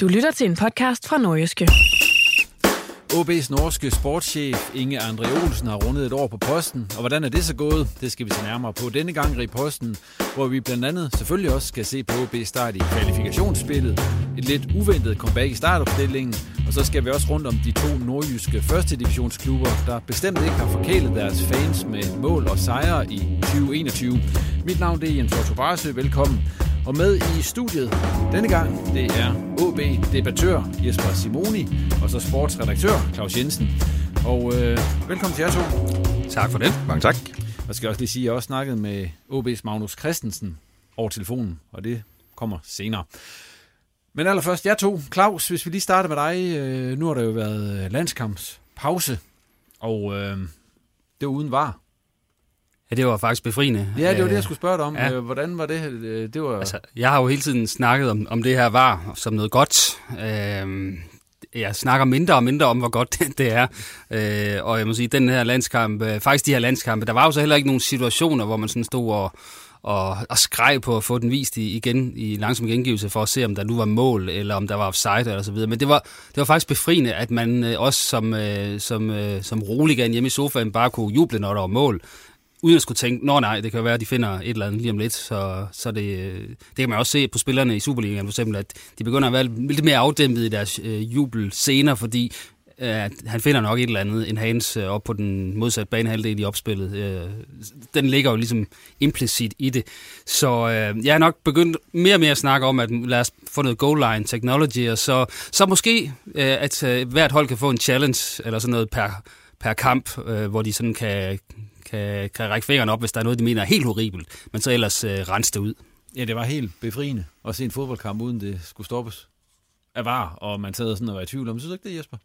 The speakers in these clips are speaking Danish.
Du lytter til en podcast fra Nordjyske. OB's norske sportschef Inge André Olsen har rundet et år på posten, og hvordan er det så gået? Det skal vi se nærmere på denne gang i posten, hvor vi blandt andet selvfølgelig også skal se på OB's start i kvalifikationsspillet, et lidt uventet comeback i startopstillingen, og så skal vi også rundt om de to nordjyske første divisionsklubber, der bestemt ikke har forkælet deres fans med mål og sejre i 2021. Mit navn det er Jens Otto Barsø, velkommen. Og med i studiet denne gang, det er OB-debattør Jesper Simoni, og så sportsredaktør Claus Jensen. Og øh, velkommen til jer to. Tak for det. Mange tak. Jeg skal også lige sige, at jeg også snakket med OB's Magnus Christensen over telefonen, og det kommer senere. Men allerførst, jeg to. Claus, hvis vi lige starter med dig. Øh, nu har der jo været landskampspause, og øh, det var uden var. Ja, det var faktisk befriende. Ja, det var det, jeg skulle spørge dig om. Ja. Hvordan var det? det var... altså, jeg har jo hele tiden snakket om, om det her var som noget godt. Øh, jeg snakker mindre og mindre om, hvor godt det er. Øh, og jeg må sige, den her landskamp, faktisk de her landskampe, der var jo så heller ikke nogen situationer, hvor man sådan stod og, og, og skreg på at få den vist i, igen i langsom gengivelse for at se, om der nu var mål, eller om der var offside eller så videre. Men det var, det var faktisk befriende, at man øh, også som, øh, som, øh, som roligan hjemme i sofaen bare kunne juble, når der var mål uden at skulle tænke, nå nej, det kan være, at de finder et eller andet lige om lidt, så, så det, øh, det kan man også se på spillerne i Superligaen for eksempel, at de begynder at være lidt mere afdæmpet i deres øh, jubelscener, fordi øh, at han finder nok et eller andet, en Hans øh, op på den modsatte banehalvdel i opspillet. Den ligger jo ligesom implicit i det. Så jeg er nok begyndt mere og mere at snakke om, at lad os få noget goal line technology, og så, så måske, at hvert hold kan få en challenge, eller sådan noget per, per kamp, hvor de sådan kan, kan, kan række fingrene op, hvis der er noget, de mener er helt horribelt, men så ellers øh, rense det ud. Ja, det var helt befriende at se en fodboldkamp, uden det skulle stoppes af var, og man sad sådan og var i tvivl om. Synes du ikke det, Jesper?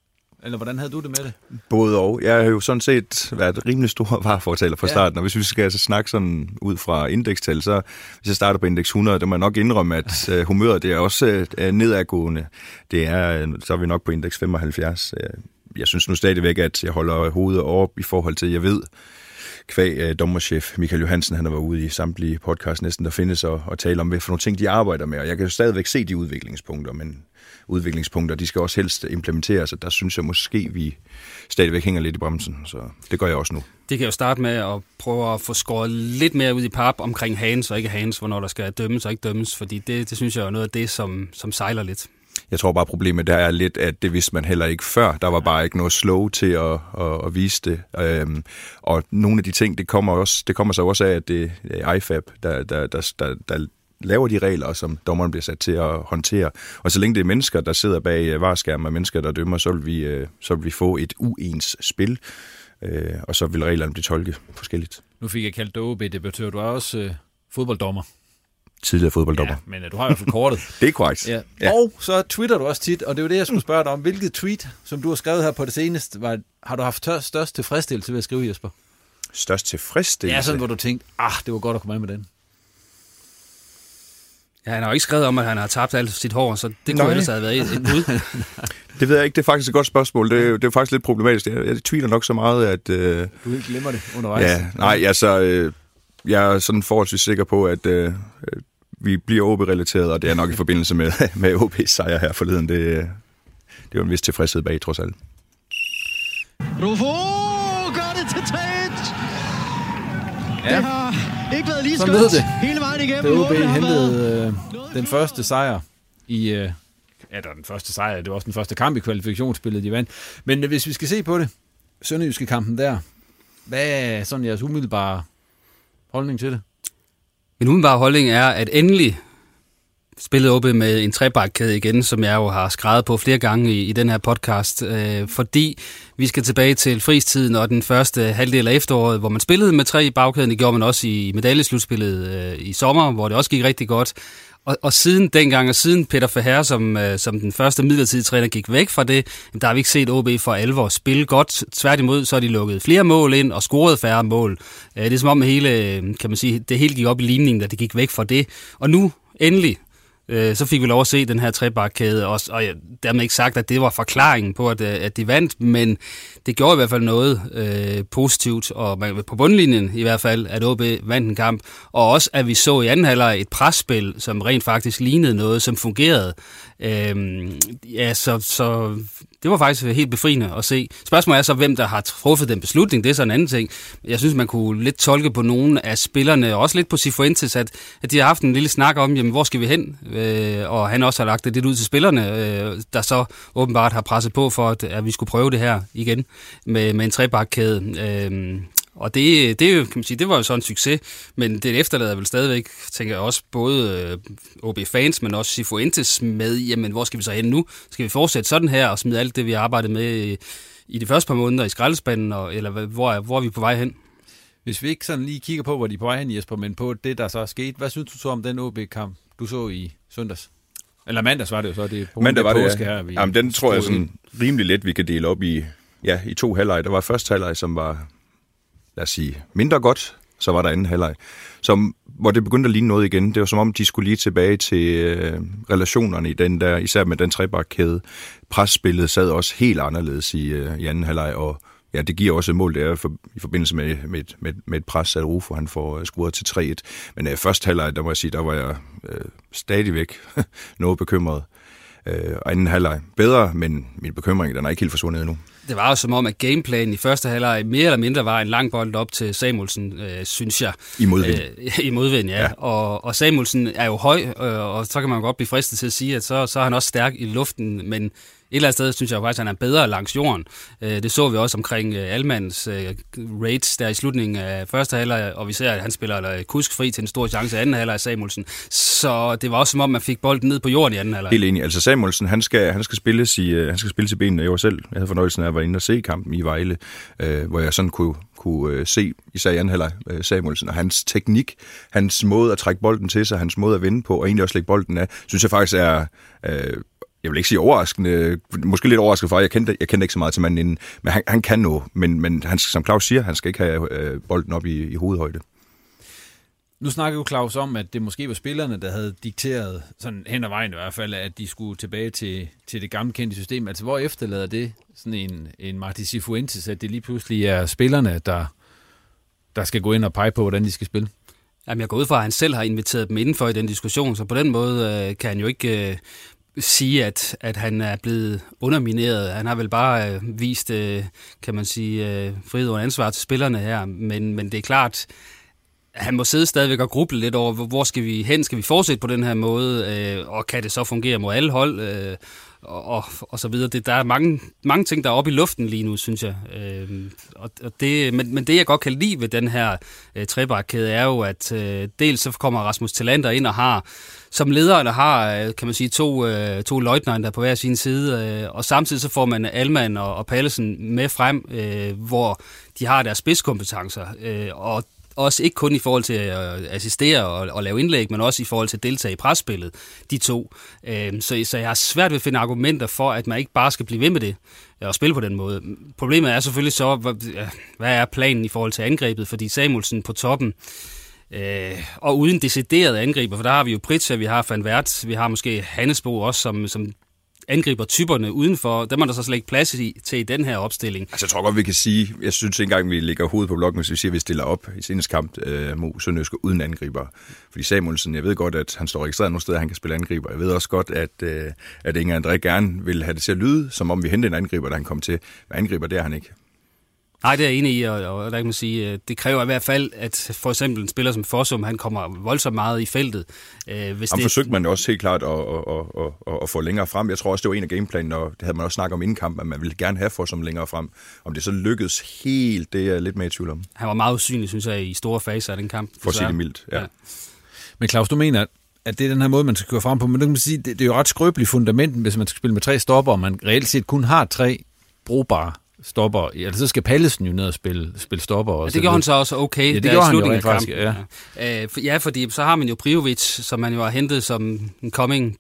Eller hvordan havde du det med det? Både og. Jeg har jo sådan set været rimelig stor varfortaler fra starten, ja. og hvis vi skal altså snakke sådan ud fra indekstal, så hvis jeg starter på indeks 100, der må jeg nok indrømme, at uh, humøret det er også uh, nedadgående. Det er, uh, så er vi nok på indeks 75. Uh, jeg synes nu stadigvæk, at jeg holder hovedet op i forhold til, jeg ved, kvæg uh, dommerchef Michael Johansen, han har været ude i samtlige podcast næsten, der findes, og, og tale om, hvad for nogle ting, de arbejder med. Og jeg kan jo stadigvæk se de udviklingspunkter, men udviklingspunkter, de skal også helst implementeres, og der synes jeg måske, vi stadigvæk hænger lidt i bremsen, så det gør jeg også nu. Det kan jo starte med at prøve at få skåret lidt mere ud i pap omkring Hans og ikke Hans, hvornår der skal dømmes og ikke dømmes, fordi det, det synes jeg er noget af det, som, som sejler lidt. Jeg tror bare, problemet der er lidt, at det vidste man heller ikke før. Der var bare ikke noget slow til at, at, at vise det. Øhm, og nogle af de ting, det kommer, også, det kommer så også af, at det er IFAB, der, der, der, der, der laver de regler, som dommeren bliver sat til at håndtere. Og så længe det er mennesker, der sidder bag øh, vareskærmen og mennesker, der dømmer, så vil vi, øh, så vil vi få et uens spil, øh, og så vil reglerne blive tolket forskelligt. Nu fik jeg kaldt dig debattør Du er også øh, fodbolddommer tidligere fodbolddommer. Ja, men du har i hvert fald kortet. det er korrekt. Ja. ja. Og så twitter du også tit, og det er jo det, jeg skulle spørge dig om. Hvilket tweet, som du har skrevet her på det seneste, var, har du haft størst tilfredsstillelse ved at skrive, Jesper? Størst tilfredsstillelse? Ja, sådan hvor du tænkte, ah, det var godt at komme med med den. Ja, han har jo ikke skrevet om, at han har tabt alt sit hår, så det kunne ellers have været et, et bud. det ved jeg ikke. Det er faktisk et godt spørgsmål. Det er, det er faktisk lidt problematisk. Jeg, jeg tweeter nok så meget, at... Øh, du ikke glemmer det undervejs. Ja, nej, altså... Øh, jeg er sådan forholdsvis sikker på, at øh, vi bliver OB-relateret, og det er nok i forbindelse med, med OB's sejr her forleden. Det, det er jo en vis tilfredshed bag, trods alt. Rufo gør det til 3 Ja. Det har ikke været lige skønt det. hele vejen igennem. Da OB hentede øh, den første sejr i... Øh, ja, det var den første sejr. Det var også den første kamp i kvalifikationsspillet, de vandt. Men øh, hvis vi skal se på det, Sønderjyske kampen der, hvad er sådan jeres umiddelbare holdning til det? Min umiddelbare holdning er, at endelig spillede OB med en trebakkæde igen, som jeg jo har skrevet på flere gange i, i den her podcast, øh, fordi vi skal tilbage til fristiden og den første halvdel af efteråret, hvor man spillede med tre i bagkæden. Det gjorde man også i medaljeslutspillet øh, i sommer, hvor det også gik rigtig godt. Og, og siden dengang, og siden Peter Ferrer, som, øh, som den første midlertidige træner, gik væk fra det, der har vi ikke set OB for alvor spille godt. Tværtimod, så har de lukket flere mål ind og scoret færre mål. Øh, det er som om hele, øh, kan man sige, det hele gik op i ligningen, da det gik væk fra det. Og nu, endelig, øh, så fik vi lov at se den her trebakkæde, også, og jeg, dermed ikke sagt, at det var forklaringen på, at, øh, at de vandt, men det gjorde i hvert fald noget øh, positivt, og man, på bundlinjen i hvert fald, at OB vandt en kamp, og også at vi så i anden halvleg et presspil, som rent faktisk lignede noget, som fungerede. Øhm, ja, så, så det var faktisk helt befriende at se. Spørgsmålet er så, hvem der har truffet den beslutning. Det er så en anden ting. Jeg synes, man kunne lidt tolke på nogle af spillerne, og også lidt på Sifuentes, at, at de har haft en lille snak om, jamen, hvor skal vi hen? Øh, og han også har lagt det lidt ud til spillerne, øh, der så åbenbart har presset på for, at, at vi skulle prøve det her igen med, med en trebakkæde. Øh, og det, det, kan man sige, det var jo så en succes, men det efterlader vel stadigvæk, tænker jeg også, både øh, OB-fans, men også Cifuentes med, jamen hvor skal vi så hen nu? Skal vi fortsætte sådan her og smide alt det, vi har arbejdet med i, i de første par måneder i skraldespanden, og, eller hvor er, hvor er vi på vej hen? Hvis vi ikke sådan lige kigger på, hvor de er på vej hen, Jesper, men på det, der så er sket, hvad synes du så om den OB-kamp, du så i søndags? Eller mandags var det jo så, det er Mandag var det, ja. her. Vi Jamen, den tror jeg sådan rimelig let, vi kan dele op i, ja, i to halvleg. Der var første halvleg, som var lad os sige, mindre godt. Så var der anden halvleg, som, hvor det begyndte at ligne noget igen. Det var som om, de skulle lige tilbage til øh, relationerne i den der, især med den trebakkæde. Presspillet sad også helt anderledes i, øh, i anden halvleg, og ja, det giver også et mål der for, i forbindelse med, med, med, med et pres, at Rufo han får øh, scoret til 3-1. Men øh, første halvleg, der må jeg sige, der var jeg øh, stadigvæk noget bekymret. Øh, anden halvleg bedre, men min bekymring den er ikke helt forsvundet endnu. Det var jo som om, at gameplanen i første halvleg mere eller mindre var en lang bold op til Samuelsen, øh, synes jeg. I modvind. Øh, I modvind, ja. ja. Og, og Samuelsen er jo høj, øh, og så kan man godt blive fristet til at sige, at så, så er han også stærk i luften, men et eller andet sted synes jeg faktisk, at han er bedre langs jorden. Øh, det så vi også omkring øh, Almans rates raids der i slutningen af første halvleg, og vi ser, at han spiller kuskfri til en stor chance i anden halvleg af Samuelsen. Så det var også som om, man fik bolden ned på jorden i anden halvleg. Helt enig. Altså Samuelsen, han skal, han skal, spilles i, han skal spilles i benene. Jeg var selv, jeg havde fornøjelsen af at være inde og se kampen i Vejle, hvor jeg sådan kunne, kunne se, især i anden halvleg, Samuelsen, og hans teknik, hans måde at trække bolden til sig, hans måde at vinde på, og egentlig også lægge bolden af, synes jeg faktisk er jeg vil ikke sige overraskende, måske lidt overrasket for, jeg kendte, jeg kendte ikke så meget til manden inden, men han, han kan nå, men, men han, som Claus siger, han skal ikke have øh, bolden op i, i hovedhøjde. Nu snakker jo Claus om, at det måske var spillerne, der havde dikteret, sådan hen ad vejen i hvert fald, at de skulle tilbage til, til det gamle kendte system. Altså, hvor efterlader det sådan en, en Marti Cifuentes, at det lige pludselig er spillerne, der, der skal gå ind og pege på, hvordan de skal spille? Jamen, jeg går ud fra, at han selv har inviteret dem indenfor i den diskussion, så på den måde øh, kan han jo ikke øh, sige, at, at han er blevet undermineret. Han har vel bare øh, vist, øh, kan man sige, øh, frihed og ansvar til spillerne her, men, men det er klart, han må sidde stadigvæk og gruble lidt over, hvor skal vi hen? Skal vi fortsætte på den her måde? Øh, og kan det så fungere mod alle hold? Øh, og, og, og så videre. Det, der er mange, mange ting, der er oppe i luften lige nu, synes jeg. Øh, og, og det, men, men det, jeg godt kan lide ved den her øh, trebakkæde, er jo, at øh, dels så kommer Rasmus Talander ind og har som leder, der har, øh, kan man sige, to, øh, to der på hver sin side, øh, og samtidig så får man Alman og, og Pallesen med frem, øh, hvor de har deres spidskompetencer, øh, og også ikke kun i forhold til at øh, assistere og, og lave indlæg, men også i forhold til at deltage i presspillet, de to. Øh, så, så jeg har svært ved at finde argumenter for, at man ikke bare skal blive ved med det øh, og spille på den måde. Problemet er selvfølgelig så, hvad er planen i forhold til angrebet, fordi Samuelsen på toppen, Øh, Øh, og uden decideret angriber, for der har vi jo Pritja, vi har Van Vert, vi har måske Hannesbo også, som, som angriber typerne udenfor. Dem er der så slet ikke plads i, til i den her opstilling. Altså, jeg tror godt, vi kan sige, jeg synes ikke engang, vi lægger hovedet på blokken, hvis vi siger, at vi stiller op i senest kamp øh, mod Sønderjyske uden angriber. Fordi Samuelsen, jeg ved godt, at han står registreret nogle steder, han kan spille angriber. Jeg ved også godt, at, øh, at Inger André gerne vil have det til at lyde, som om vi henter en angriber, der han kommer til. Men angriber, det er han ikke. Nej, det er jeg enig i, og, og der kan man sige, øh, det kræver i hvert fald, at for eksempel en spiller som Fossum, han kommer voldsomt meget i feltet. Øh, hvis Ham det... forsøgte man også helt klart at, at, at, at, at få længere frem. Jeg tror også, det var en af gameplanen, og det havde man også snakket om inden kamp, at man ville gerne have Fossum længere frem. Om det så lykkedes helt, det er jeg lidt mere i tvivl om. Han var meget usynlig, synes jeg, i store faser af den kamp. For at sige det mildt, ja. ja. Men Claus, du mener, at det er den her måde, man skal køre frem på, men det kan man sige, det, det er jo ret skrøbeligt fundamenten, hvis man skal spille med tre stopper, og man reelt set kun har tre brugbare stopper. Altså, så skal Pallesen jo ned og spille, spille stopper. Og ja, det gjorde han så også okay. Ja, det gjorde han jo faktisk, ja. Ja. Øh, ja, fordi så har man jo Prijovic, som man jo har hentet som en coming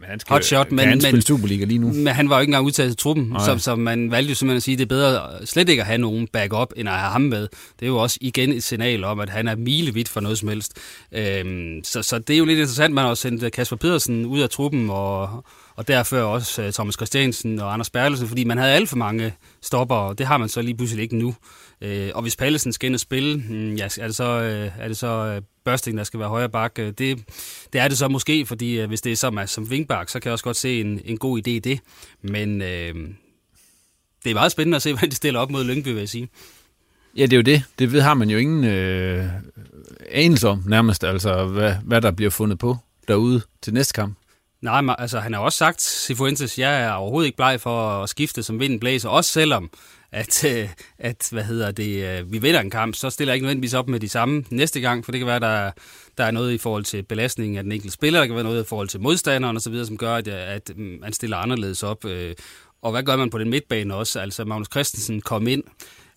men han skal, hot shot, men, han spille Superliga lige nu? Men han var jo ikke engang udtaget til truppen, så, så man valgte jo simpelthen at sige, at det er bedre slet ikke at have nogen backup, end at have ham med. Det er jo også igen et signal om, at han er milevidt for noget som helst. Øhm, så, så det er jo lidt interessant, man har sendt Kasper Pedersen ud af truppen, og, og derfor også uh, Thomas Christiansen og Anders Berlesen, fordi man havde alt for mange stopper, og det har man så lige pludselig ikke nu. Uh, og hvis Pallesen skal ind og spille, hmm, ja, er det så, uh, er det så uh, Børsting, der skal være højre bak? Uh, det, det er det så måske, fordi uh, hvis det er som, uh, som vingbak, så kan jeg også godt se en, en god idé i det. Men uh, det er meget spændende at se, hvordan de stiller op mod Lyngby, vil jeg sige. Ja, det er jo det. Det ved, har man jo ingen øh, anelse om nærmest, altså hvad, hvad der bliver fundet på derude til næste kamp. Nej, men, altså han har også sagt, Sifuentes, jeg er overhovedet ikke bleg for at skifte, som vinden blæser, også selvom at, øh, at hvad hedder det, øh, vi vinder en kamp, så stiller jeg ikke nødvendigvis op med de samme næste gang, for det kan være, der, der er noget i forhold til belastningen af den enkelte spiller, der kan være noget i forhold til modstanderen osv., som gør, at, øh, at mm, man stiller anderledes op. Øh, og hvad gør man på den midtbane også? Altså Magnus Christensen kom ind,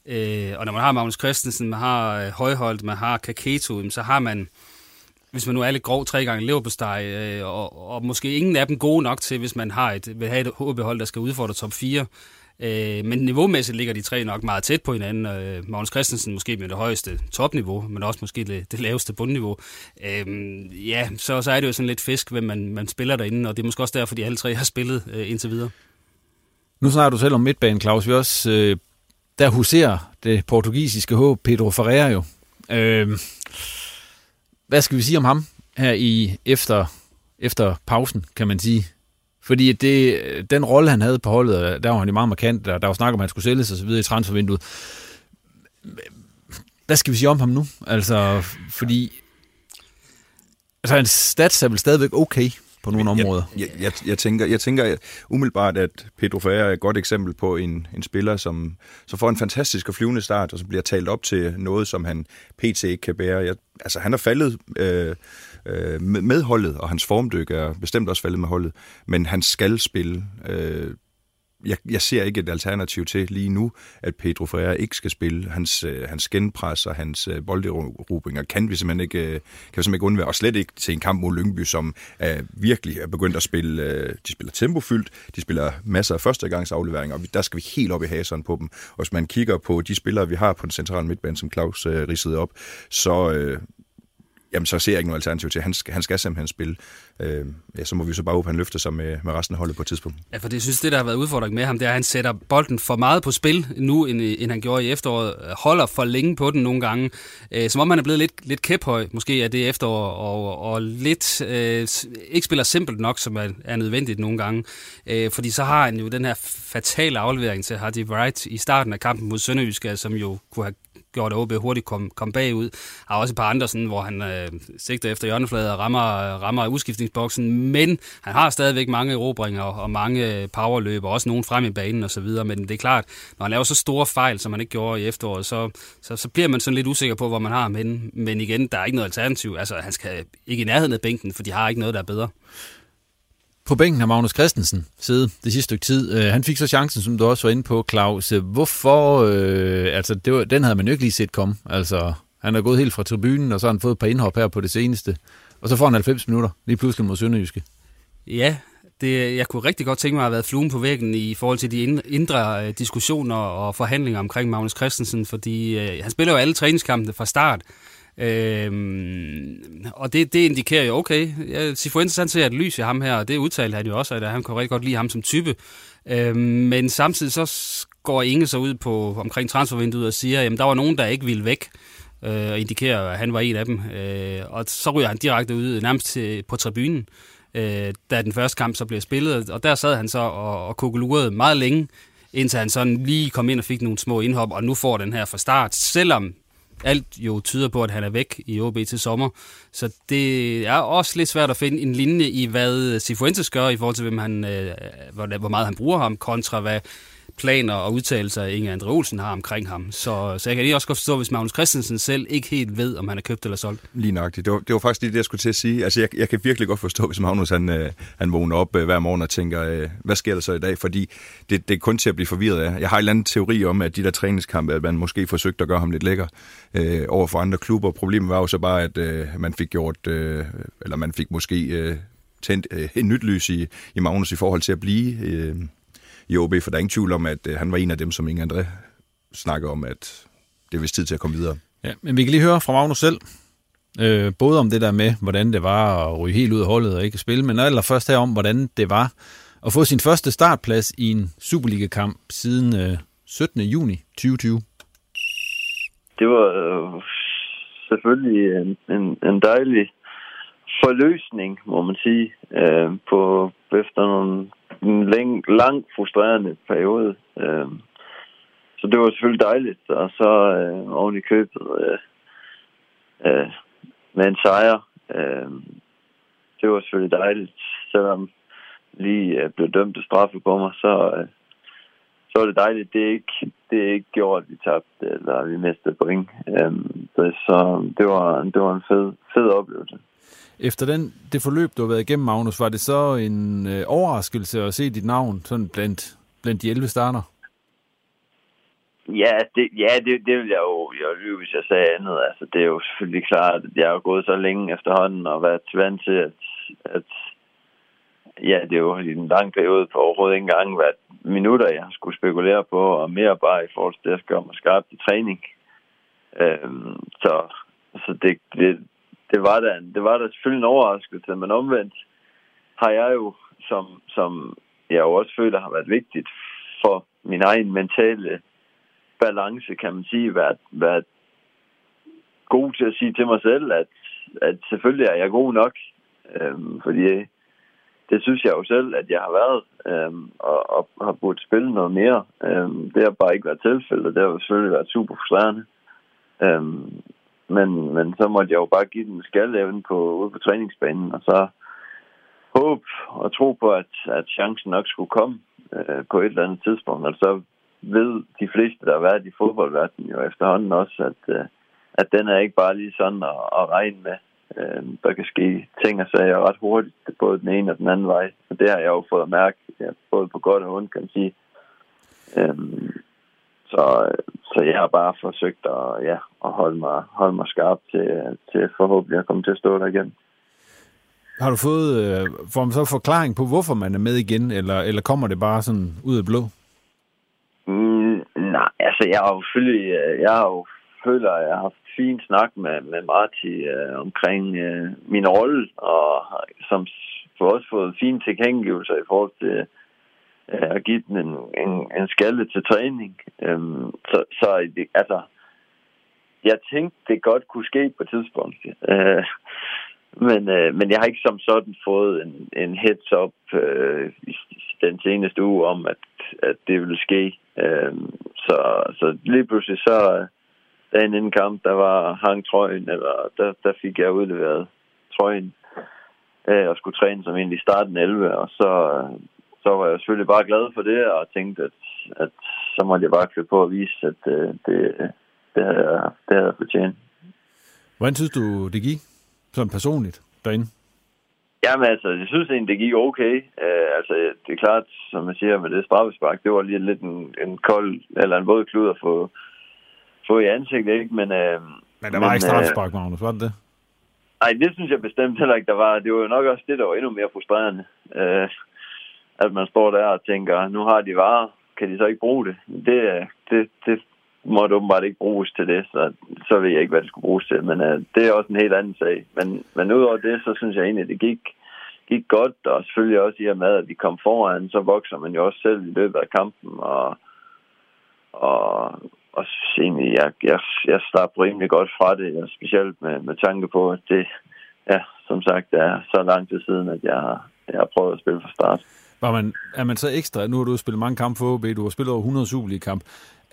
øh, og når man har Magnus Christensen, man har øh, Højholdt, man har Kaketo, så har man hvis man nu er lidt grov, tre gange leverpostej, øh, og, og måske ingen af dem gode nok til, hvis man har et, vil have et HB-hold, der skal udfordre top 4. Øh, men niveaumæssigt ligger de tre nok meget tæt på hinanden. Øh, Magnus Christensen måske med det højeste topniveau, men også måske det, det laveste bundniveau. Øh, ja, så, så er det jo sådan lidt fisk, hvem man, man spiller derinde, og det er måske også derfor, de alle tre har spillet øh, indtil videre. Nu snakker du selv om midtbanen, Claus. Vi også, øh, der huserer det portugisiske håb, Pedro Ferreira jo. Øh, hvad skal vi sige om ham her i efter, efter pausen, kan man sige? Fordi det, den rolle, han havde på holdet, øh, der var han jo meget markant, der, der var snak om, at han skulle sælges og så videre i transfervinduet. Hvad skal vi sige om ham nu? Altså, fordi altså, hans stats er vel stadigvæk okay på nogle jeg, områder. Jeg, jeg, jeg, tænker, jeg tænker umiddelbart, at Pedro Ferreira er et godt eksempel på en, en spiller, som så får en fantastisk og flyvende start, og så bliver talt op til noget, som han pt. ikke kan bære. Jeg, altså, han har faldet øh, øh, med holdet, og hans formdyk er bestemt også faldet med holdet, men han skal spille. Øh, jeg, jeg ser ikke et alternativ til lige nu, at Pedro Ferreira ikke skal spille. Hans, øh, hans genpres og hans øh, bolderubringer kan vi simpelthen ikke, øh, kan vi simpelthen ikke undvære. Og slet ikke til en kamp mod Lyngby, som er virkelig er begyndt at spille. Øh, de spiller tempofyldt, de spiller masser af førstegangsafleveringer, og vi, der skal vi helt op i haseren på dem. Og hvis man kigger på de spillere, vi har på den centrale midtbane, som Claus øh, ridsede op, så, øh, jamen, så ser jeg ikke noget alternativ til. Han skal, han skal simpelthen spille. Øh, ja, så må vi så bare håbe, at han løfter sig med, med resten af holdet på et tidspunkt. Ja, for det synes, det der har været udfordring med ham, det er, at han sætter bolden for meget på spil nu, end, end han gjorde i efteråret. Holder for længe på den nogle gange. Øh, som om han er blevet lidt, lidt kæphøj, måske af det efterår, og, og lidt øh, ikke spiller simpelt nok, som er, er nødvendigt nogle gange. Øh, fordi så har han jo den her fatale aflevering til Hardy Wright i starten af kampen mod Sønderjyske, altså, som jo kunne have gjort, OB hurtigt kom, kom bagud. Der er også et par andre, sådan, hvor han øh, sigter efter hjørneflader og rammer, rammer boksen, men han har stadigvæk mange erobringer og, og mange powerløb, og også nogen frem i banen osv., men det er klart, når han laver så store fejl, som han ikke gjorde i efteråret, så, så, så bliver man sådan lidt usikker på, hvor man har ham henne. Men igen, der er ikke noget alternativ. Altså, han skal ikke i nærheden af bænken, for de har ikke noget, der er bedre. På bænken har Magnus Christensen siddet det sidste stykke tid. Øh, han fik så chancen, som du også var inde på, Claus. Hvorfor? Øh, altså, det var, den havde man jo ikke lige set komme. Altså, Han er gået helt fra tribunen, og så har han fået et par indhop her på det seneste. Og så får han 90 minutter, lige pludselig mod Sønderjyske. Ja, det, jeg kunne rigtig godt tænke mig at have været fluen på væggen i forhold til de indre øh, diskussioner og forhandlinger omkring Magnus Christensen, fordi øh, han spiller jo alle træningskampene fra start. Øhm, og det, det indikerer jo, okay, ja, Sifuentes han ser et lys i ham her, og det udtalte han jo også, at han kunne rigtig godt lide ham som type. Øhm, men samtidig så går Inge så ud på omkring transfervinduet og siger, at der var nogen, der ikke ville væk, øh, og indikerer, at han var en af dem. Øh, og så ryger han direkte ud nærmest til, på tribunen, øh, da den første kamp så blev spillet, og der sad han så og, og kugelurede meget længe, indtil han sådan lige kom ind og fik nogle små indhop, og nu får den her fra start, selvom alt jo tyder på, at han er væk i OB til sommer. Så det er også lidt svært at finde en linje i, hvad Sifuentes gør i forhold til, hvem han, øh, hvor meget han bruger ham, kontra hvad planer og udtalelser, Inge Andre Olsen har omkring ham. Så, så jeg kan lige også godt forstå, hvis Magnus Christensen selv ikke helt ved, om han er købt eller solgt. Lige nøjagtigt. Det var, det var faktisk lige det, jeg skulle til at sige. Altså, jeg, jeg kan virkelig godt forstå, hvis Magnus han, øh, han vågner op øh, hver morgen og tænker, øh, hvad sker der så i dag? Fordi det, det er kun til at blive forvirret af. Jeg har en eller anden teori om, at de der træningskampe, at man måske forsøgte at gøre ham lidt lækker øh, over for andre klubber. Problemet var jo så bare, at øh, man fik gjort, øh, eller man fik måske øh, tændt øh, et nyt lys i, i Magnus i forhold til at blive... Øh, i OB, for der er ingen tvivl om, at øh, han var en af dem, som Inge André snakker om, at det er vist tid til at komme videre. Ja, men vi kan lige høre fra Magnus selv, øh, både om det der med, hvordan det var at ryge helt ud af holdet og ikke spille, men allerførst her om, hvordan det var at få sin første startplads i en Superliga-kamp siden øh, 17. juni 2020. Det var øh, selvfølgelig en, en, en dejlig forløsning, må man sige, øh, på efter nogle en lang, lang frustrerende periode. Øh, så det var selvfølgelig dejligt. Og så øh, oven i købet øh, øh, med en sejr. Øh, det var selvfølgelig dejligt. Selvom lige øh, blev dømt til straffe på mig, så, øh, så var det dejligt. Det er ikke, det er ikke gjort, at vi tabte eller vi mistede point. Øh, så det var, det var en fed, fed oplevelse. Efter den, det forløb, du har været igennem, Magnus, var det så en øh, overraskelse at se dit navn sådan blandt, blandt de 11 starter? Ja, det, ja det, det vil jeg jo jeg lyve, hvis jeg sagde andet. Altså, det er jo selvfølgelig klart, at jeg har gået så længe efterhånden og været vant til, at, at ja, det er jo i en lang periode på overhovedet ikke engang været minutter, jeg skulle spekulere på, og mere bare i forhold til det, jeg skal gøre mig skarpt i træning. Øhm, så så det, det, det var da, det var da selvfølgelig en overraskelse, men omvendt har jeg jo, som, som jeg jo også føler har været vigtigt for min egen mentale balance, kan man sige, været, været god til at sige til mig selv, at, at selvfølgelig er jeg god nok, øhm, fordi det synes jeg jo selv, at jeg har været, øhm, og, og har burde spille noget mere. Øhm, det har bare ikke været tilfældet, og det har jo selvfølgelig været super frustrerende. Øhm, men, men så måtte jeg jo bare give den skalleven på, ude på træningsbanen, og så håbe og tro på, at, at chancen nok skulle komme øh, på et eller andet tidspunkt. Og så ved de fleste, der har været i fodboldverdenen jo efterhånden også, at, øh, at den er ikke bare lige sådan at, at regne med. Øh, der kan ske ting og sager ret hurtigt, både den ene og den anden vej. Og det har jeg jo fået at mærke, ja, både på godt og ondt, kan man sige. Øh, så, så jeg har bare forsøgt at, ja, at holde, mig, holde mig skarp til, til forhåbentlig at komme til at stå der igen. Har du fået øh, får man så forklaring på, hvorfor man er med igen, eller, eller kommer det bare sådan ud af blå? Mm, nej, altså jeg har jo selvfølgelig, øh, jeg har jo føler, at jeg har haft fin snak med, med Marti øh, omkring øh, min rolle, og som for også fået fine tilkendegivelser i forhold til øh, og give den en, en, en skalle til træning. Øhm, så, så altså, jeg tænkte, det godt kunne ske på et tidspunkt. Øh, men, øh, men jeg har ikke som sådan fået en, en heads up øh, i den seneste uge om, at, at det ville ske. Øh, så, så lige pludselig så dagen inden kamp, der var hang trøjen, eller der, der fik jeg udleveret trøjen øh, og skulle træne som egentlig starten 11, og så, så var jeg selvfølgelig bare glad for det, og tænkte, at, at så måtte jeg bare klø på at vise, at øh, det, det, havde jeg, det havde jeg fortjent. Hvordan synes du, det gik? Sådan personligt derinde? Jamen altså, jeg synes egentlig, det gik okay. Uh, altså, det er klart, som man siger med det straffespark, det var lige lidt en, en kold, eller en våd klud at få, få i ansigtet, ikke? Men, uh, Men der var Men, ikke straffespark, Magnus, var det det? Nej, det synes jeg bestemt heller ikke, der var. Det var jo nok også det, der var endnu mere frustrerende. Øh, at man står der og tænker, nu har de varer, kan de så ikke bruge det? Det, det, det måtte åbenbart ikke bruges til det, så, så ved jeg ikke, hvad det skulle bruges til. Men øh, det er også en helt anden sag. Men, men udover det, så synes jeg egentlig, at det gik, gik godt, og selvfølgelig også i og med, at vi kom foran, så vokser man jo også selv i løbet af kampen, og, og, og synes egentlig, jeg, jeg, jeg slap rimelig godt fra det, og specielt med, med tanke på, at det, ja, som sagt, er så lang tid siden, at jeg, jeg har prøvet at spille fra start. Var man, er man så ekstra, nu har du spillet mange kampe for OB, du har spillet over 100 Superliga-kamp,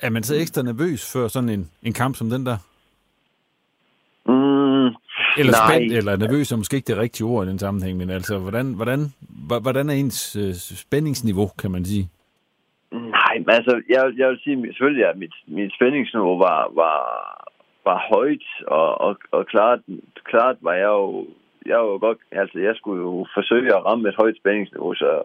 er man så ekstra nervøs for sådan en, en kamp som den der? Mm, eller nej. spændt, eller nervøs er måske ikke det rigtige ord i den sammenhæng, men altså, hvordan, hvordan, hvordan er ens øh, spændingsniveau, kan man sige? Nej, men altså, jeg, jeg vil sige selvfølgelig, at mit, mit spændingsniveau var, var, var højt, og, og, og klart, klart var jeg jo, jeg var jo godt, altså jeg skulle jo forsøge at ramme et højt spændingsniveau, så,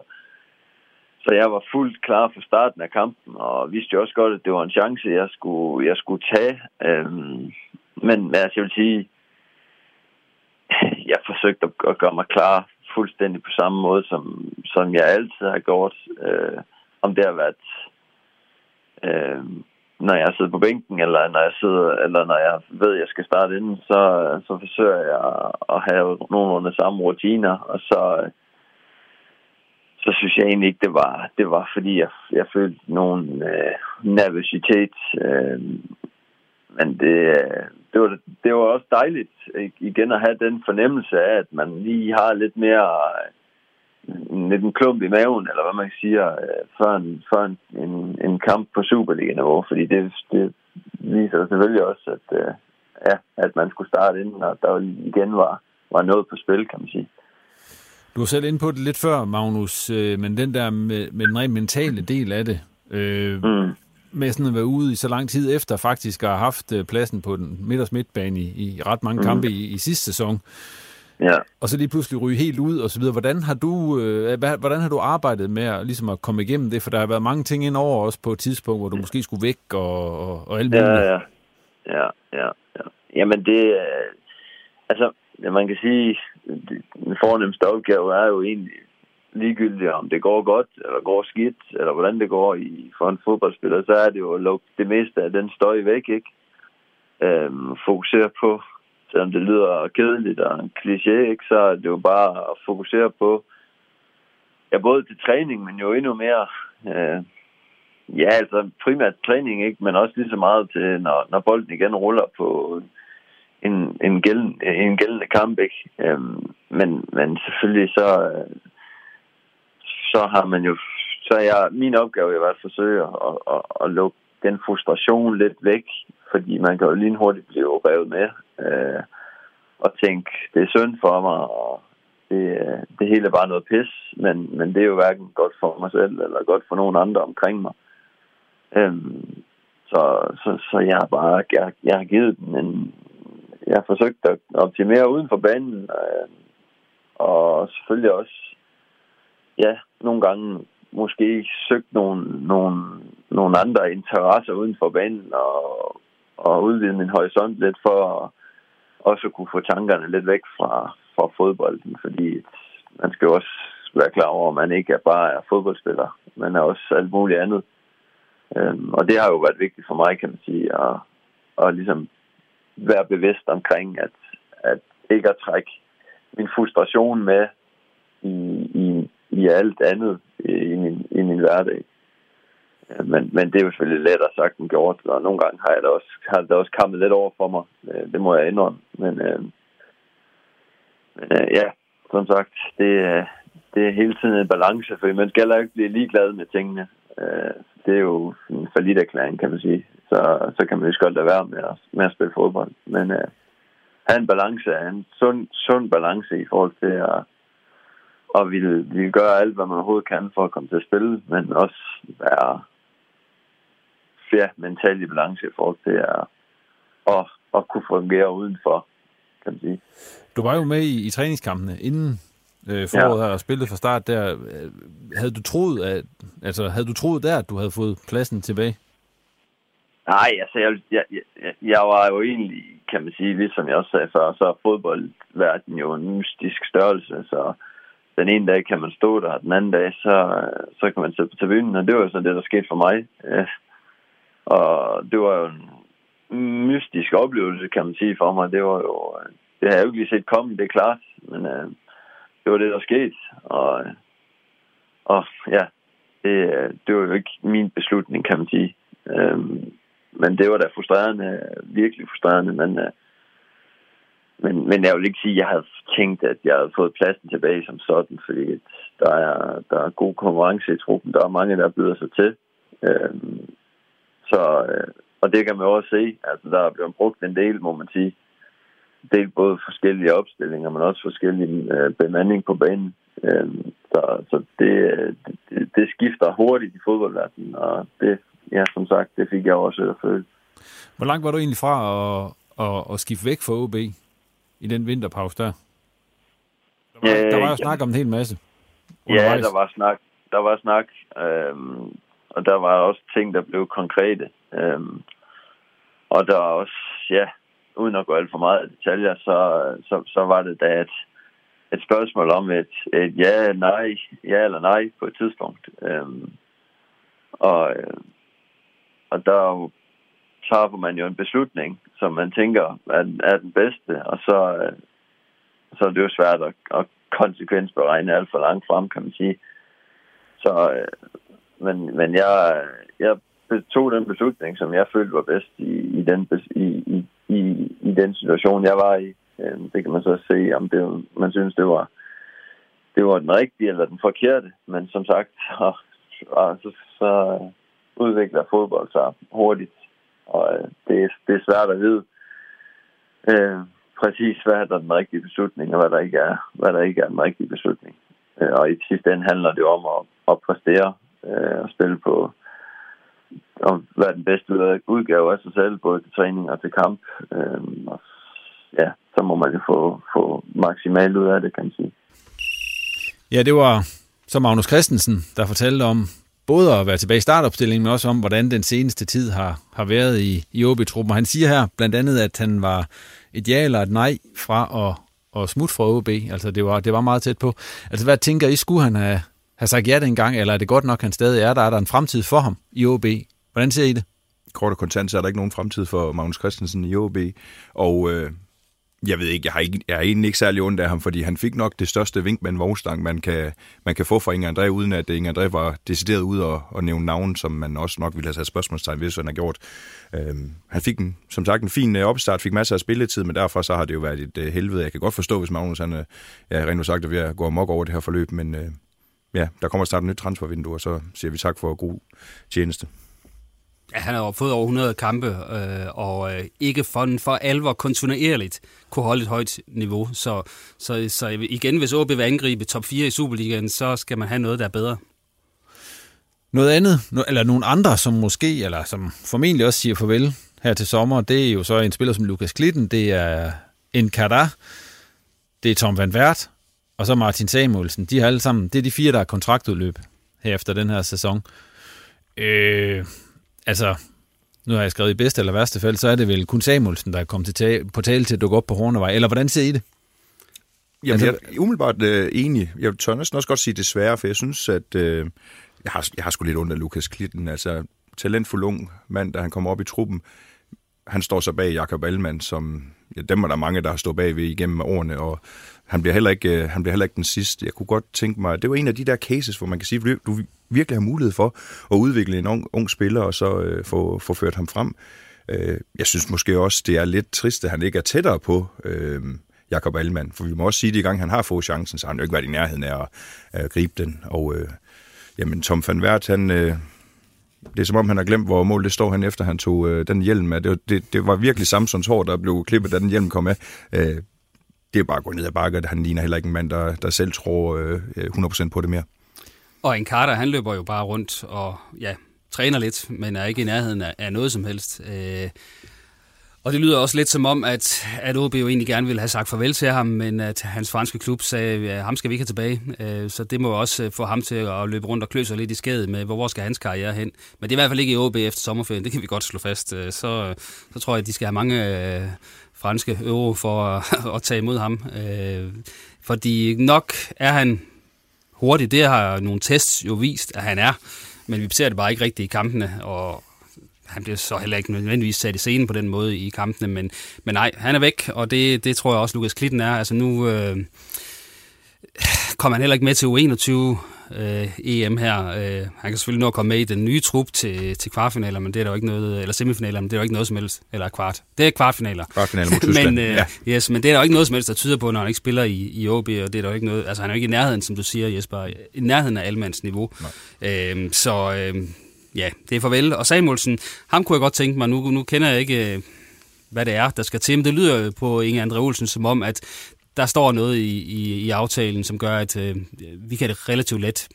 så jeg var fuldt klar fra starten af kampen, og vidste jo også godt, at det var en chance, jeg skulle, jeg skulle tage. Øhm, men altså, jeg vil sige, jeg forsøgte at, gøre mig klar fuldstændig på samme måde, som, som jeg altid har gjort. Øh, om det har været, øh, når jeg sidder på bænken, eller når jeg sidder, eller når jeg ved, at jeg skal starte inden, så, så forsøger jeg at have nogenlunde samme rutiner, og så, så synes jeg egentlig ikke, det var, det var fordi, jeg, jeg følte nogen øh, nervøsitet. Øh, men det, øh, det, var, det var også dejligt igen at have den fornemmelse af, at man lige har lidt mere øh, lidt en klump i maven, eller hvad man siger, øh, før en, før en, en, en kamp på Superliga-niveau, fordi det, det viser selvfølgelig også, at, ja, at man skulle starte inden, og der igen var, var noget på spil, kan man sige. Du var selv inde på det lidt før, Magnus, men den der med, med den rent mentale del af det, øh, mm. med sådan at være ude i så lang tid efter faktisk at have haft pladsen på den midters midtbane i, i ret mange mm. kampe i, i sidste sæson, Ja. Og så lige pludselig ryge helt ud og så videre. Hvordan har du, øh, hvordan har du arbejdet med at, ligesom at komme igennem det? For der har været mange ting ind over os på et tidspunkt, hvor du måske skulle væk og, og, og alt muligt. Ja, ja. Ja, ja, ja. Jamen det, øh, altså, man kan sige, den fornemmeste opgave er jo egentlig ligegyldigt, om det går godt, eller går skidt, eller hvordan det går i, for en fodboldspiller, så er det jo at lukke det meste af den støj væk, ikke? Øhm, fokusere på selvom det lyder kedeligt og en kliché, ikke, så er det jo bare at fokusere på, ja, både til træning, men jo endnu mere, øh, ja, altså primært træning, ikke, men også lige så meget til, når, når bolden igen ruller på en, en, gældende, en gældende kamp, ikke? Øhm, men, men selvfølgelig så, så har man jo, så er jeg, min opgave er at forsøge at, at, at lukke den frustration lidt væk, fordi man kan jo lige hurtigt blive revet med øh, og tænke, det er synd for mig, og det, det hele er bare noget pis, men, men det er jo hverken godt for mig selv, eller godt for nogen andre omkring mig. Øhm, så, så, så jeg har bare jeg, jeg har givet den en, jeg har forsøgt at optimere uden for banen, øh, og selvfølgelig også, ja, nogle gange måske søgt nogle, nogle, nogle andre interesser uden for banen, og, og udvide min horisont lidt for at også kunne få tankerne lidt væk fra, fra fodbolden, fordi man skal jo også være klar over, at man ikke er bare er fodboldspiller, men er også alt muligt andet. Øhm, og det har jo været vigtigt for mig, kan man sige, at, at ligesom være bevidst omkring, at, at ikke at trække min frustration med i, i, i alt andet i min, i min hverdag. Men, men det er jo selvfølgelig lettere sagt end gjort, og nogle gange har, jeg da også, har det også kammet lidt over for mig. Øh, det må jeg indrømme. Men, øh, men øh, ja, som sagt, det, øh, det er hele tiden en balance, for man skal heller ikke blive ligeglad med tingene. Øh, det er jo en forlidt erklæring, kan man sige. Så, så kan man jo godt lade være med at, med at spille fodbold. Men øh, have en balance, en sund, sund balance i forhold til at og vil, vil gøre alt, hvad man overhovedet kan for at komme til at spille, men også være ja, mentalt i balance i forhold til at, at, at kunne fungere udenfor, kan man sige. Du var jo med i, i træningskampene inden øh, foråret ja. her og spillet fra start der. Havde du troet, at, altså, havde du troet der, at du havde fået pladsen tilbage? Nej, altså, jeg, jeg, jeg, jeg var jo egentlig, kan man sige, ligesom jeg også sagde før, så er fodboldverdenen jo en mystisk størrelse, så den ene dag kan man stå der, og den anden dag, så, så kan man sidde på tribunen, og det var jo sådan det, der skete for mig. Øh, og det var jo en mystisk oplevelse, kan man sige for mig. Det var jo, det har jeg jo ikke lige set komme, det er klart, men øh, det var det, der skete. Og, og ja, det, øh, det var jo ikke min beslutning, kan man sige. Øhm, men det var da frustrerende, virkelig frustrerende, men, øh, men, men jeg vil ikke sige, at jeg havde tænkt, at jeg havde fået pladsen tilbage som sådan, fordi der er, der er god konkurrence i truppen. Der er mange, der byder sig til. Øhm, så, øh, og det kan man også se. Altså, der er blevet brugt en del, må man sige. Del både forskellige opstillinger, men også forskellige øh, bemanding på banen. Øhm, så så det, øh, det, det skifter hurtigt i fodboldverdenen, og det, ja, som sagt, det fik jeg også at føle. Hvor langt var du egentlig fra at, at, at skifte væk fra OB i den vinterpause der? Der var, øh, der var jo snak om en hel masse. Undervejs. Ja, der var snak. Der var snak, øhm, og der var også ting, der blev konkrete. Øhm, og der var også, ja, uden at gå alt for meget i detaljer, så, så, så var det da et, et spørgsmål om et, et ja, nej, ja eller nej på et tidspunkt. Øhm, og, øh, og der træffer man jo en beslutning, som man tænker er, er den bedste, og så, øh, så er det jo svært at, at konsekvensberegne alt for langt frem, kan man sige. Så, øh, men, men jeg, jeg tog den beslutning, som jeg følte var bedst i, i, den, i, i, i, i den situation, jeg var i. Øh, det kan man så se, om det, man synes, det var, det var den rigtige eller den forkerte. Men som sagt, så, så, så udvikler fodbold sig hurtigt, og øh, det, er, det er svært at vide øh, præcis, hvad er der den rigtige beslutning, og hvad der ikke er, hvad der ikke er den rigtige beslutning. Øh, og i sidste ende handler det om at, at præstere øh, og spille på at være den bedste udgave af sig selv, både til træning og til kamp. Øh, og ja, så må man jo få, få maksimalt ud af det, kan man sige. Ja, det var så Magnus Christensen, der fortalte om, både at være tilbage i startopstillingen, men også om, hvordan den seneste tid har, har været i, i OB-truppen. Han siger her blandt andet, at han var et ja eller et nej fra at, at smutte fra OB. Altså, det var, det var meget tæt på. Altså, hvad tænker I, skulle han have, have sagt ja dengang, eller er det godt nok, han stadig er der? Er der en fremtid for ham i OB? Hvordan ser I det? Kort og kontant, så er der ikke nogen fremtid for Magnus Christensen i OB. Og øh, jeg ved ikke, jeg har, ikke, jeg har egentlig ikke særlig ondt af ham, fordi han fik nok det største vink med en vognstang, man kan, man kan få fra Inger André, uden at øh, Inger André var decideret ud og, og nævne navn, som man også nok ville have sat spørgsmålstegn, ved, hvis han har gjort. Øhm, han fik en, som sagt en fin øh, opstart, fik masser af spilletid, men derfor så har det jo været et uh, helvede. Jeg kan godt forstå, hvis Magnus han, uh, ja, rent sagt er ved at gå amok over det her forløb, men uh, ja, der kommer snart et nyt transfervindue, og så siger vi tak for god tjeneste. Ja, han har fået over 100 kampe, øh, og øh, ikke for, for alvor kontinuerligt kunne holde et højt niveau. Så, så, så igen, hvis OB vil angribe top 4 i Superligaen, så skal man have noget, der er bedre. Noget andet, eller nogle andre, som måske, eller som formentlig også siger farvel her til sommer, det er jo så en spiller som Lukas Klitten, det er en det er Tom Van Vært, og så Martin Samuelsen. De har alle sammen, det er de fire, der er kontraktudløb her efter den her sæson. Øh, altså, nu har jeg skrevet i bedste eller værste fald, så er det vel kun Samuelsen, der er kommet til tale, på tale til at dukke op på Hornevej. Eller hvordan ser I det? Jamen, altså, jeg er umiddelbart øh, enig. Jeg tør næsten også godt sige desværre, for jeg synes, at øh, jeg, har, jeg har sgu lidt under Lukas Klitten. Altså, talentfuld ung mand, da han kommer op i truppen. Han står så bag Jakob Allmann, som ja, dem er der mange, der har stået bagved igennem årene, og han bliver, heller ikke, øh, han bliver heller ikke den sidste. Jeg kunne godt tænke mig, det var en af de der cases, hvor man kan sige, du virkelig har mulighed for at udvikle en ung, ung spiller, og så øh, få, få ført ham frem. Øh, jeg synes måske også, det er lidt trist, at han ikke er tættere på øh, Jakob Allmann, for vi må også sige, at i gang han har fået chancen, så har han jo ikke været i nærheden af at, at gribe den. Og øh, jamen, Tom van Wert, han... Øh, det er som om, han har glemt, hvor målet står han efter, han tog øh, den hjelm af. Det, det, det var virkelig Samsons hår, der blev klippet, da den hjelm kom af. Øh, det er bare at gå ned ad bakke, han ligner heller ikke en mand, der, der selv tror øh, øh 100% på det mere. Og en Carter, han løber jo bare rundt og ja, træner lidt, men er ikke i nærheden af, af noget som helst. Øh, Og det lyder også lidt som om, at, at OB jo egentlig gerne ville have sagt farvel til ham, men at hans franske klub sagde, at ham skal vi ikke have tilbage. Øh, så det må også øh, få ham til at løbe rundt og klø sig lidt i skædet med, hvor skal hans karriere hen. Men det er i hvert fald ikke i OB efter sommerferien, det kan vi godt slå fast. Øh, så, så tror jeg, at de skal have mange øh, franske euro for at, at tage imod ham. Øh, fordi nok er han hurtig, det har nogle tests jo vist, at han er. Men vi ser det bare ikke rigtigt i kampene, og han bliver så heller ikke nødvendigvis sat i scenen på den måde i kampene, men, men nej, han er væk, og det, det tror jeg også, Lukas Klitten er. Altså nu øh, kommer han heller ikke med til U21 øh, EM her. Øh, han kan selvfølgelig nå at komme med i den nye trup til, til kvartfinaler, men det er der jo ikke noget, eller semifinaler, men det er jo ikke noget som helst, eller kvart. Det er kvartfinaler. Kvartfinaler mod Tyskland, men, øh, ja. Yes, men det er der jo ikke noget som helst, der tyder på, når han ikke spiller i, i OB, og det er der jo ikke noget, altså han er jo ikke i nærheden, som du siger, Jesper, i nærheden af almands niveau. Øh, så øh, ja, det er farvel. Og Samuelsen, ham kunne jeg godt tænke mig, nu, nu kender jeg ikke, øh, hvad det er, der skal til, men det lyder på Inge Andre Olsen som om, at der står noget i, i, i aftalen, som gør, at øh, vi kan det relativt let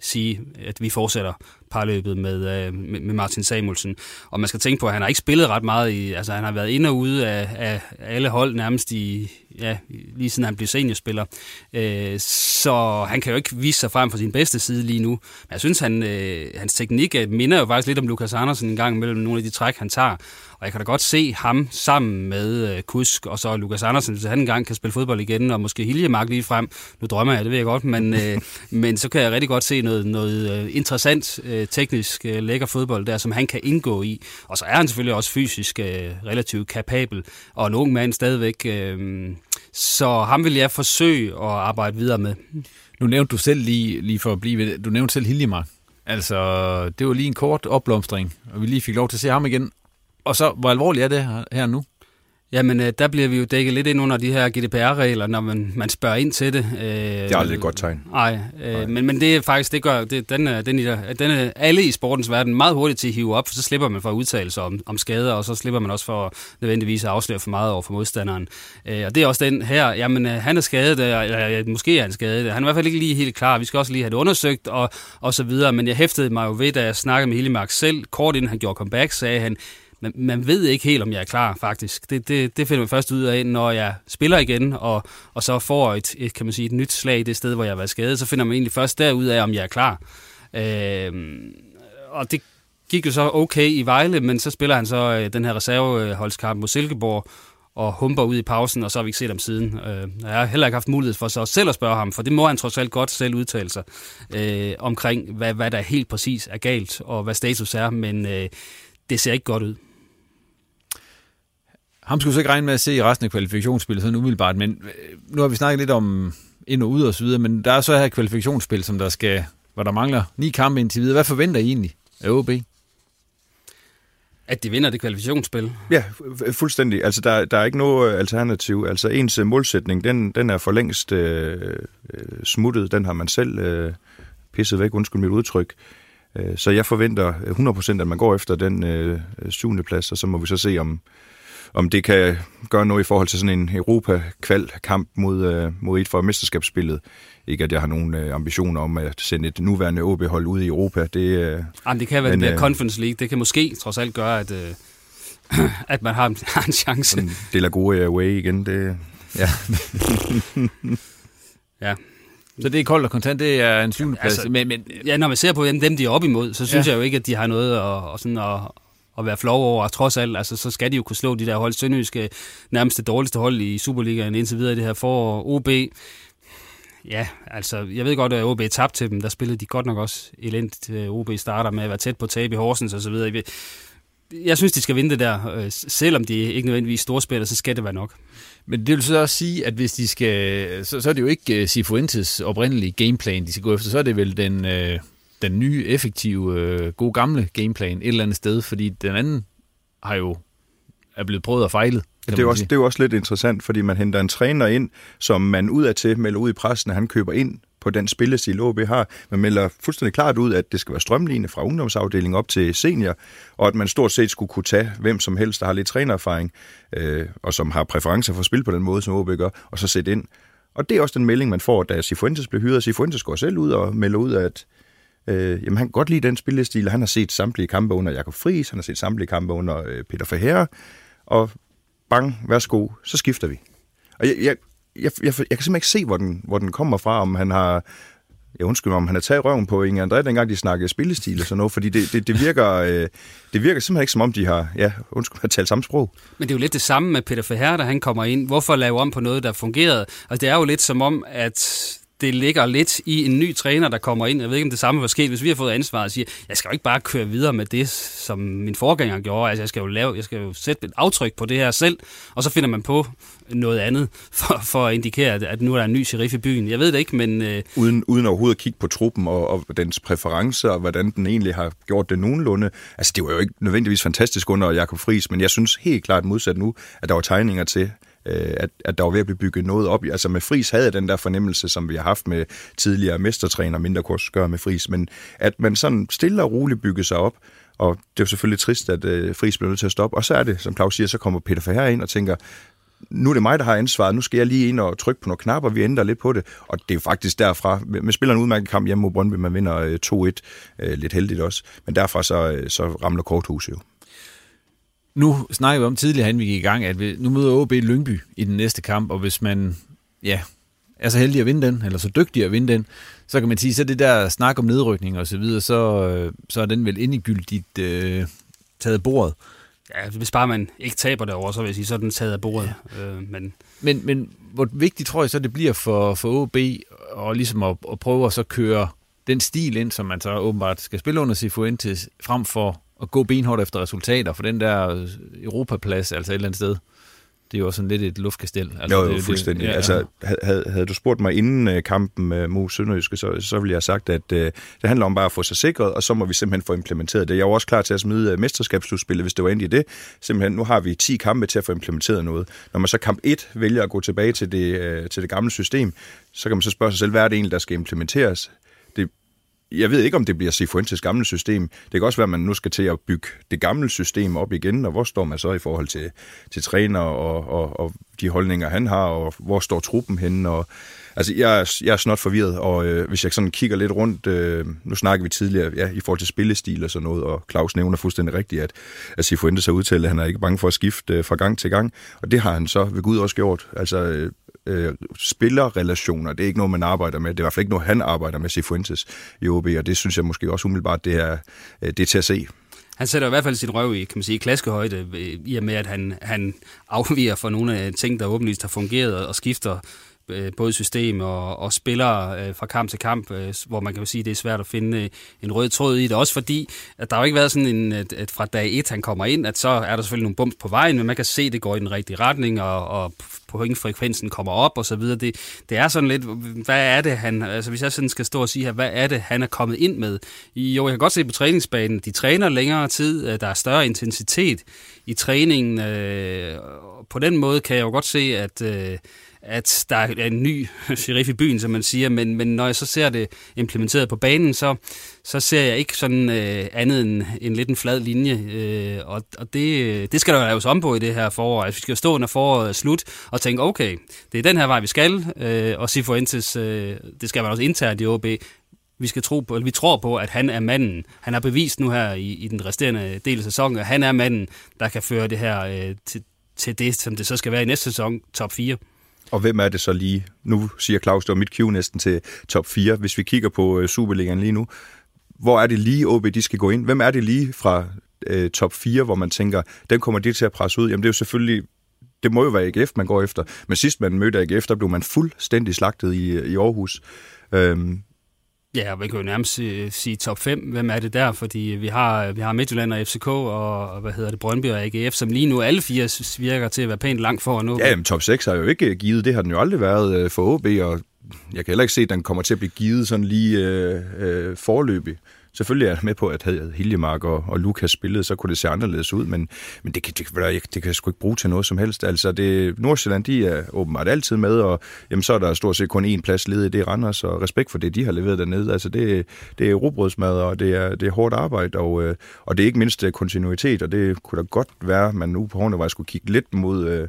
sige, at vi fortsætter parløbet med, øh, med Martin Samuelsen. Og man skal tænke på, at han har ikke spillet ret meget i, altså han har været ind og ude af, af alle hold nærmest i, ja, lige siden han blev seniorspiller. Øh, så han kan jo ikke vise sig frem fra sin bedste side lige nu. Men jeg synes, han, øh, hans teknik øh, minder jo faktisk lidt om Lukas Andersen en gang mellem nogle af de træk, han tager. Og jeg kan da godt se ham sammen med øh, Kusk og så Lukas Andersen, hvis han engang kan spille fodbold igen, og måske Hiljemark lige frem. Nu drømmer jeg, det ved jeg godt, men, øh, men så kan jeg rigtig godt se noget, noget interessant Øh, teknisk øh, lækker fodbold der, som han kan indgå i. Og så er han selvfølgelig også fysisk øh, relativt kapabel, og en ung mand stadigvæk. Så ham vil jeg forsøge at arbejde videre med. Nu nævnte du selv lige, lige for at blive ved du nævnte selv Hiljemark. Altså, det var lige en kort opblomstring, og vi lige fik lov til at se ham igen. Og så, hvor alvorligt er det her, her nu? Jamen, øh, der bliver vi jo dækket lidt ind under de her GDPR-regler, når man, man spørger ind til det. Øh, det er aldrig et godt tegn. Nej, øh, men, men det er faktisk, det gør, det, den, er, den, er, den er alle i sportens verden meget hurtigt til at hive op, for så slipper man for at udtale sig om, om skader, og så slipper man også for nødvendigvis at afsløre for meget over for modstanderen. Øh, og det er også den her, jamen øh, han er skadet, eller øh, måske er han skadet, han er i hvert fald ikke lige helt klar, vi skal også lige have det undersøgt, og, og så videre, men jeg hæftede mig jo ved, da jeg snakkede med Hillemark selv, kort inden han gjorde comeback, sagde han, man, man ved ikke helt, om jeg er klar, faktisk. Det, det, det finder man først ud af, når jeg spiller igen, og, og så får et, et, kan man sige, et nyt slag i det sted, hvor jeg har været skadet. Så finder man egentlig først derud af, om jeg er klar. Øh, og det gik jo så okay i Vejle, men så spiller han så øh, den her reserveholdskamp mod Silkeborg, og humper ud i pausen, og så har vi ikke set ham siden. Øh, jeg har heller ikke haft mulighed for så selv at spørge ham, for det må han trods alt godt selv udtale sig øh, omkring, hvad, hvad der helt præcis er galt, og hvad status er, men øh, det ser ikke godt ud. Ham skulle så ikke regne med at se i resten af kvalifikationsspillet sådan umiddelbart, men øh, nu har vi snakket lidt om ind og ud og så videre, men der er så her kvalifikationsspil, som der skal, hvor der mangler ni kampe indtil videre. Hvad forventer I egentlig af OB? At de vinder det kvalifikationsspil? Ja, fuldstændig. Altså, der, der er ikke noget alternativ. Altså, ens målsætning, den, den er for længst øh, smuttet. Den har man selv øh, pisset væk, undskyld mit udtryk. Så jeg forventer 100% at man går efter den øh, syvende plads, og så må vi så se, om, om det kan gøre noget i forhold til sådan en Europa-kval-kamp mod, øh, mod et for mesterskabsspillet. Ikke at jeg har nogen øh, ambitioner om at sende et nuværende OB-hold ud i Europa. Det, øh, Jamen, det kan være men, øh, Conference League. Det kan måske trods alt gøre, at, øh, at man har en, har en chance. Det er gode away igen. Det, ja. ja. Så det er koldt og kontant, det er en syvende plads. Altså, men, men, ja, når man ser på dem, dem de er op imod, så synes ja. jeg jo ikke, at de har noget at, og sådan at, at være flov over, og trods alt, altså, så skal de jo kunne slå de der hold, Sønderjyske, øh, nærmest det dårligste hold i Superligaen indtil videre i det her forår. OB, ja, altså, jeg ved godt, at OB tabte til dem, der spillede de godt nok også elendigt. Øh, OB starter med at være tæt på tab i Horsens og så videre. Jeg synes, de skal vinde det der. Øh, selvom de ikke nødvendigvis storspiller, så skal det være nok. Men det vil så også sige, at hvis de skal, så, så er det jo ikke Sifuentes oprindelige gameplan, de skal gå efter, så er det vel den, Øh den nye, effektive, øh, gode gamle gameplan et eller andet sted, fordi den anden har jo er blevet prøvet og fejlet. Det er, også, det er jo også lidt interessant, fordi man henter en træner ind, som man ud af til melder ud i pressen, at han køber ind på den spillestil, OB har. Man melder fuldstændig klart ud, at det skal være strømlignet fra ungdomsafdelingen op til senior, og at man stort set skulle kunne tage hvem som helst, der har lidt trænererfaring, øh, og som har præferencer for at spille på den måde, som OB gør, og så sætte ind. Og det er også den melding, man får, da Cifuentes blev hyret. Cifuentes går selv ud og melder ud, at Øh, jamen, han kan godt lide den spillestil. Han har set samtlige kampe under Jakob Friis, han har set samtlige kampe under øh, Peter Ferreira, og bang, værsgo, så skifter vi. Og jeg, jeg, jeg, jeg, jeg kan simpelthen ikke se, hvor den, hvor den kommer fra, om han har jeg undskyld mig, om han har taget røven på Inge André, dengang de snakkede spillestil og sådan noget, fordi det, det, det, virker, øh, det virker simpelthen ikke, som om de har, ja, undskyld, har talt samme sprog. Men det er jo lidt det samme med Peter Verher, da han kommer ind. Hvorfor lave om på noget, der fungerede? Altså, det er jo lidt som om, at det ligger lidt i en ny træner, der kommer ind. Jeg ved ikke, om det samme var sket, hvis vi har fået ansvaret og siger, jeg skal jo ikke bare køre videre med det, som min forgænger gjorde. Altså, jeg skal jo, lave, jeg skal jo sætte et aftryk på det her selv, og så finder man på noget andet for, for at indikere, at nu er der en ny sheriff i byen. Jeg ved det ikke, men... Øh... Uden, uden overhovedet at kigge på truppen og, og dens præferencer, og hvordan den egentlig har gjort det nogenlunde. Altså, det var jo ikke nødvendigvis fantastisk under Jakob Friis, men jeg synes helt klart modsat nu, at der var tegninger til, øh, at, at der var ved at blive bygget noget op. Altså med Fris havde jeg den der fornemmelse, som vi har haft med tidligere mestertræner, mindre kurs gør med Fris, men at man sådan stille og roligt byggede sig op, og det er jo selvfølgelig trist, at øh, Fris blev nødt til at stoppe. Og så er det, som Claus siger, så kommer Peter Ferrer ind og tænker, nu er det mig, der har ansvaret, nu skal jeg lige ind og trykke på nogle knapper, vi ændrer lidt på det. Og det er jo faktisk derfra, med spiller en udmærket kamp hjemme mod Brøndby, man vinder øh, 2-1, øh, lidt heldigt også, men derfra så, øh, så ramler korthuset jo. Nu snakker vi om tidligere, inden vi gik i gang, at vi, nu møder OB Lyngby i den næste kamp, og hvis man ja, er så heldig at vinde den, eller så dygtig at vinde den, så kan man sige, så det der snak om nedrykning og så videre, så, øh, så er den vel indegyldigt øh, taget bordet. Ja, hvis bare man ikke taber det over, så vil jeg sige, så er den taget af bordet. Ja. Øh, men... Men, men hvor vigtigt tror jeg så, det bliver for, for OB og ligesom at, at prøve at så køre den stil ind, som man så åbenbart skal spille under Cifuentes, frem for at gå benhårdt efter resultater, for den der Europaplads, altså et eller andet sted, det er jo sådan lidt et luftkastel. Altså, jo, jo, det, fuldstændig. Det, ja, altså, havde, havde du spurgt mig inden uh, kampen uh, mod Sønderjyske, så, så ville jeg have sagt, at uh, det handler om bare at få sig sikret, og så må vi simpelthen få implementeret det. Jeg er også klar til at smide uh, mesterskabsslutspillet, hvis det var endt i det. Simpelthen, nu har vi 10 kampe til at få implementeret noget. Når man så kamp 1 vælger at gå tilbage til det, uh, til det gamle system, så kan man så spørge sig selv, hvad er det egentlig, der skal implementeres? Jeg ved ikke, om det bliver Sifuentes gamle system. Det kan også være, at man nu skal til at bygge det gamle system op igen, og hvor står man så i forhold til, til træner og, og, og de holdninger, han har, og hvor står truppen henne, og Altså, jeg er, jeg er snot forvirret, og øh, hvis jeg sådan kigger lidt rundt, øh, nu snakker vi tidligere ja, i forhold til spillestil og sådan noget, og Claus nævner fuldstændig rigtigt, at, at Sifuentes har udtalt, at han er ikke bange for at skifte øh, fra gang til gang, og det har han så ved Gud også gjort. Altså, øh, øh, spillerrelationer, det er ikke noget, man arbejder med. Det er i hvert fald ikke noget, han arbejder med, Sifuentes i OB, og det synes jeg måske også umiddelbart, det er, øh, det er til at se. Han sætter i hvert fald sin røv i, kan man sige, klaskehøjde, øh, i og med, at han, han afviger fra nogle af ting, der åbenlyst har fungeret, og skifter Øh, både system og, og spillere øh, fra kamp til kamp, øh, hvor man kan jo sige, at det er svært at finde øh, en rød tråd i det. Også fordi, at der har jo ikke været sådan en, at, at fra dag 1, han kommer ind, at så er der selvfølgelig nogle bumps på vejen, men man kan se, at det går i den rigtige retning, og, og pointfrekvensen kommer op og så videre. Det, det er sådan lidt, hvad er det han, altså hvis jeg sådan skal stå og sige her, hvad er det han er kommet ind med? Jo, jeg kan godt se på træningsbanen, de træner længere tid, øh, der er større intensitet i træningen. Øh, på den måde kan jeg jo godt se, at øh, at der er en ny sheriff i byen, som man siger, men, men når jeg så ser det implementeret på banen, så, så ser jeg ikke sådan øh, andet end en lidt en flad linje, øh, og, og det, øh, det skal der jo laves om på i det her forår. Altså, vi skal jo stå når foråret er slut og tænke, okay, det er den her vej, vi skal, øh, og Sifuentes, øh, det skal man også internt i OB, vi skal tro på, eller vi tror på, at han er manden. Han har bevist nu her i, i den resterende del af sæsonen, at han er manden, der kan føre det her øh, til, til det, som det så skal være i næste sæson, top 4. Og hvem er det så lige? Nu siger Claus, det var mit cue næsten til top 4. Hvis vi kigger på øh, Superligaen lige nu, hvor er det lige OB, de skal gå ind? Hvem er det lige fra øh, top 4, hvor man tænker, den kommer de til at presse ud? Jamen det er jo selvfølgelig det må jo være AGF, man går efter. Men sidst man mødte AGF, der blev man fuldstændig slagtet i, øh, i Aarhus. Øhm, Ja, vi kan jo nærmest sige top 5. Hvem er det der? Fordi vi har, vi har Midtjylland og FCK og, hvad hedder det, Brøndby og AGF, som lige nu alle fire virker til at være pænt langt foran nå. Ja, men top 6 har jo ikke øh, givet. Det har den jo aldrig været øh, for OB, og jeg kan heller ikke se, at den kommer til at blive givet sådan lige øh, øh, forløbig. Selvfølgelig er jeg med på, at havde Hiljemark og, og Lukas spillet, så kunne det se anderledes ud, men, men det, kan, det, det, det kan jeg sgu ikke bruge til noget som helst. Altså, det, Nordsjælland, de er åbenbart altid med, og jamen, så er der stort set kun én plads ledet i det Randers, og respekt for det, de har leveret dernede. Altså, det, det er robrødsmad, og det er, det er hårdt arbejde, og, øh, og det er ikke mindst øh, kontinuitet, og det kunne da godt være, at man nu på Hornevej skulle kigge lidt mod, øh,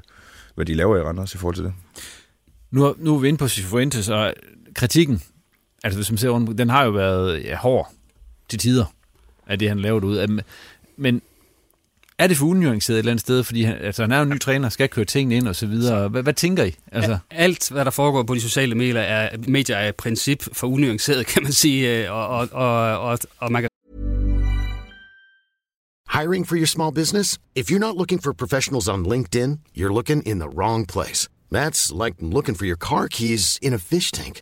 hvad de laver i Randers i forhold til det. Nu, nu er vi inde på Sifuentes, og kritikken, altså hvis man ser rundt, den har jo været ja, hård til tider af det, han lavede ud. Men er det for unuanceret et eller andet sted? Fordi han, altså, han er jo en ny træner, skal køre tingene ind og så videre. Hvad, hvad tænker I? Altså? Alt, hvad der foregår på de sociale medier, er, medier er et princip for unuanceret, kan man sige. øh, Og, og, og, og, og man kan Hiring for your small business? If you're not looking for professionals on LinkedIn, you're looking in the wrong place. That's like looking for your car keys in a fish tank.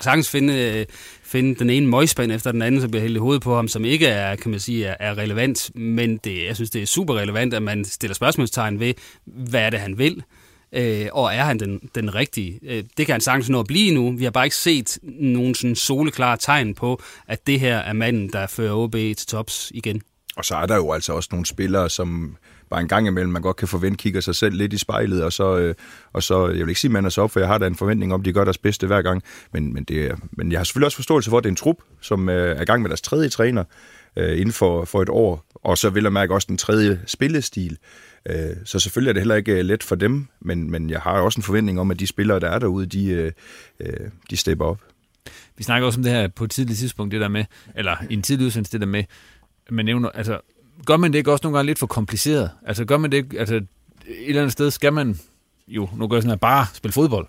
Sagtens finde, øh, finde den ene møgspand efter den anden, som bliver hældt i hovedet på ham, som ikke er, kan man sige, er, er relevant. Men det, jeg synes, det er super relevant, at man stiller spørgsmålstegn ved, hvad er det, han vil? Øh, og er han den, den rigtige? Øh, det kan han sagtens nå at blive nu. Vi har bare ikke set nogen sådan soleklare tegn på, at det her er manden, der fører OB til tops igen. Og så er der jo altså også nogle spillere, som bare en gang imellem, man godt kan forvente, kigger sig selv lidt i spejlet, og så, øh, og så jeg vil ikke sige, at man er så op, for jeg har da en forventning om, at de gør deres bedste hver gang, men, men, det men jeg har selvfølgelig også forståelse for, at det er en trup, som øh, er i gang med deres tredje træner øh, inden for, for et år, og så vil jeg mærke også den tredje spillestil, øh, så selvfølgelig er det heller ikke øh, let for dem, men, men jeg har også en forventning om, at de spillere, der er derude, de, øh, øh, de stepper op. Vi snakker også om det her på et tidligt tidspunkt, det der med, eller i en tidlig udsendelse, det der med, man nævner, altså, gør man det ikke også nogle gange lidt for kompliceret? Altså, gør man det ikke, altså, et eller andet sted skal man jo, nu gør jeg sådan her, bare spille fodbold.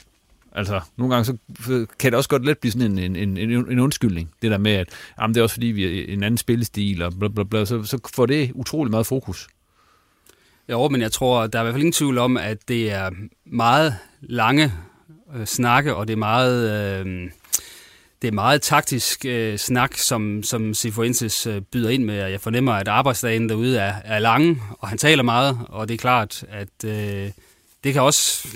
Altså, nogle gange så kan det også godt let blive sådan en, en, en, en undskyldning. Det der med, at jamen, det er også fordi, vi er en anden spillestil, og bla, bla, bla, så, så får det utrolig meget fokus. Jo, men jeg tror, der er i hvert fald ingen tvivl om, at det er meget lange øh, snakke, og det er meget... Øh, det er meget taktisk øh, snak, som, som Sifuentes øh, byder ind med. Jeg fornemmer, at arbejdsdagen derude er, er lang, og han taler meget, og det er klart, at øh, det kan også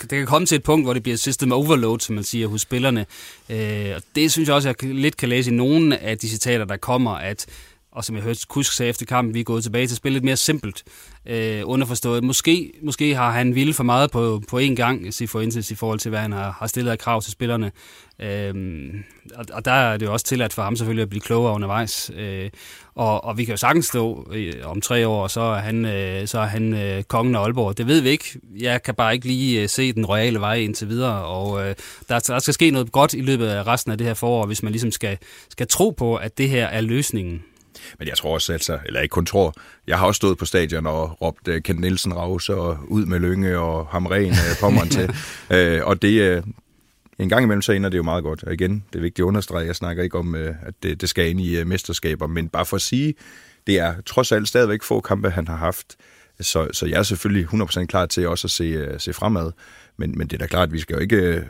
det kan komme til et punkt, hvor det bliver system overload, som man siger, hos spillerne. Øh, og det synes jeg også, jeg lidt kan læse i nogle af de citater, der kommer, at og som jeg hørte Kusk sagde efter kampen, vi er gået tilbage til at spille lidt mere simpelt. Øh, underforstået. Måske, måske har han ville for meget på, på én gang, for indsats i forhold til, hvad han har, har stillet af krav til spillerne. Øh, og, og der er det jo også tilladt for ham selvfølgelig at blive klogere undervejs. Øh, og, og vi kan jo sagtens stå øh, om tre år, og så er han, øh, så er han øh, kongen af Aalborg. Det ved vi ikke. Jeg kan bare ikke lige øh, se den royale vej indtil videre, og øh, der, der skal ske noget godt i løbet af resten af det her forår, hvis man ligesom skal, skal tro på, at det her er løsningen. Men jeg tror også, altså, eller ikke kun tror, jeg har også stået på stadion og råbt uh, Kent Nielsen Rause og ud med Lønge og Hamren uh, pommeren til. Uh, og det, uh, en gang imellem så ender det jo meget godt. Og igen, det er vigtigt at understrege, jeg snakker ikke om, uh, at det, det skal ind i uh, mesterskaber, men bare for at sige, det er trods alt stadigvæk få kampe, han har haft. Så, så jeg er selvfølgelig 100% klar til også at se, uh, se fremad. Men, men det er da klart, at vi skal jo ikke...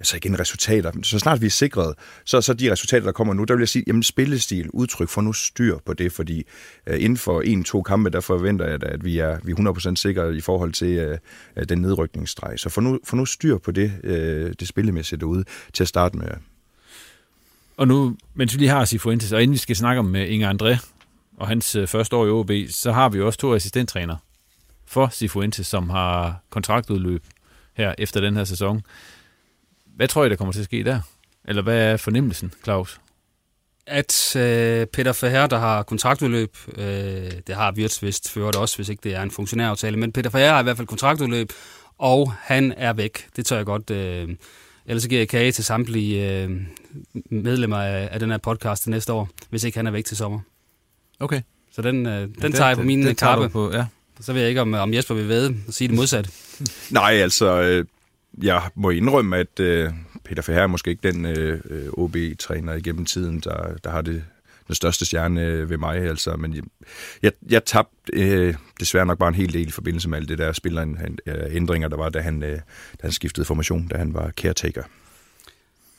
Altså igen resultater. Så snart vi er sikret, så, så de resultater, der kommer nu, der vil jeg sige, jamen spillestil, udtryk, for nu styr på det, fordi øh, inden for en-to kampe, der forventer jeg, da, at vi er, vi er 100% sikre i forhold til øh, øh den nedrykningsstreg. Så for nu, for nu styr på det, øh, det spillemæssige derude til at starte med. Og nu, mens vi lige har Sifuentes, og inden vi skal snakke om øh, Inger André og hans øh, første år i OB, så har vi jo også to assistenttræner for Sifuentes, som har kontraktudløb her efter den her sæson. Hvad tror I, der kommer til at ske der? Eller hvad er fornemmelsen, Claus? At øh, Peter Faher, der har kontraktudløb, øh, det har Wirtz vist ført også, hvis ikke det er en funktionæraftale, men Peter Faher har i hvert fald kontraktudløb, og han er væk. Det tør jeg godt. Øh, ellers så giver jeg kage til samtlige øh, medlemmer af, af den her podcast til næste år, hvis ikke han er væk til sommer. Okay. Så den, øh, den ja, tager jeg på min kappe. På, ja. Så ved jeg ikke, om, om Jesper vil ved og sige det modsatte. Nej, altså, øh, jeg må indrømme, at øh, Peter Ferrer er måske ikke den øh, OB-træner igennem tiden, der, der har det den største stjerne øh, ved mig. Altså, men jeg, jeg, jeg tabte øh, desværre nok bare en hel del i forbindelse med alt det der spillerændringer, øh, der var, da han, øh, da han skiftede formation, da han var caretaker.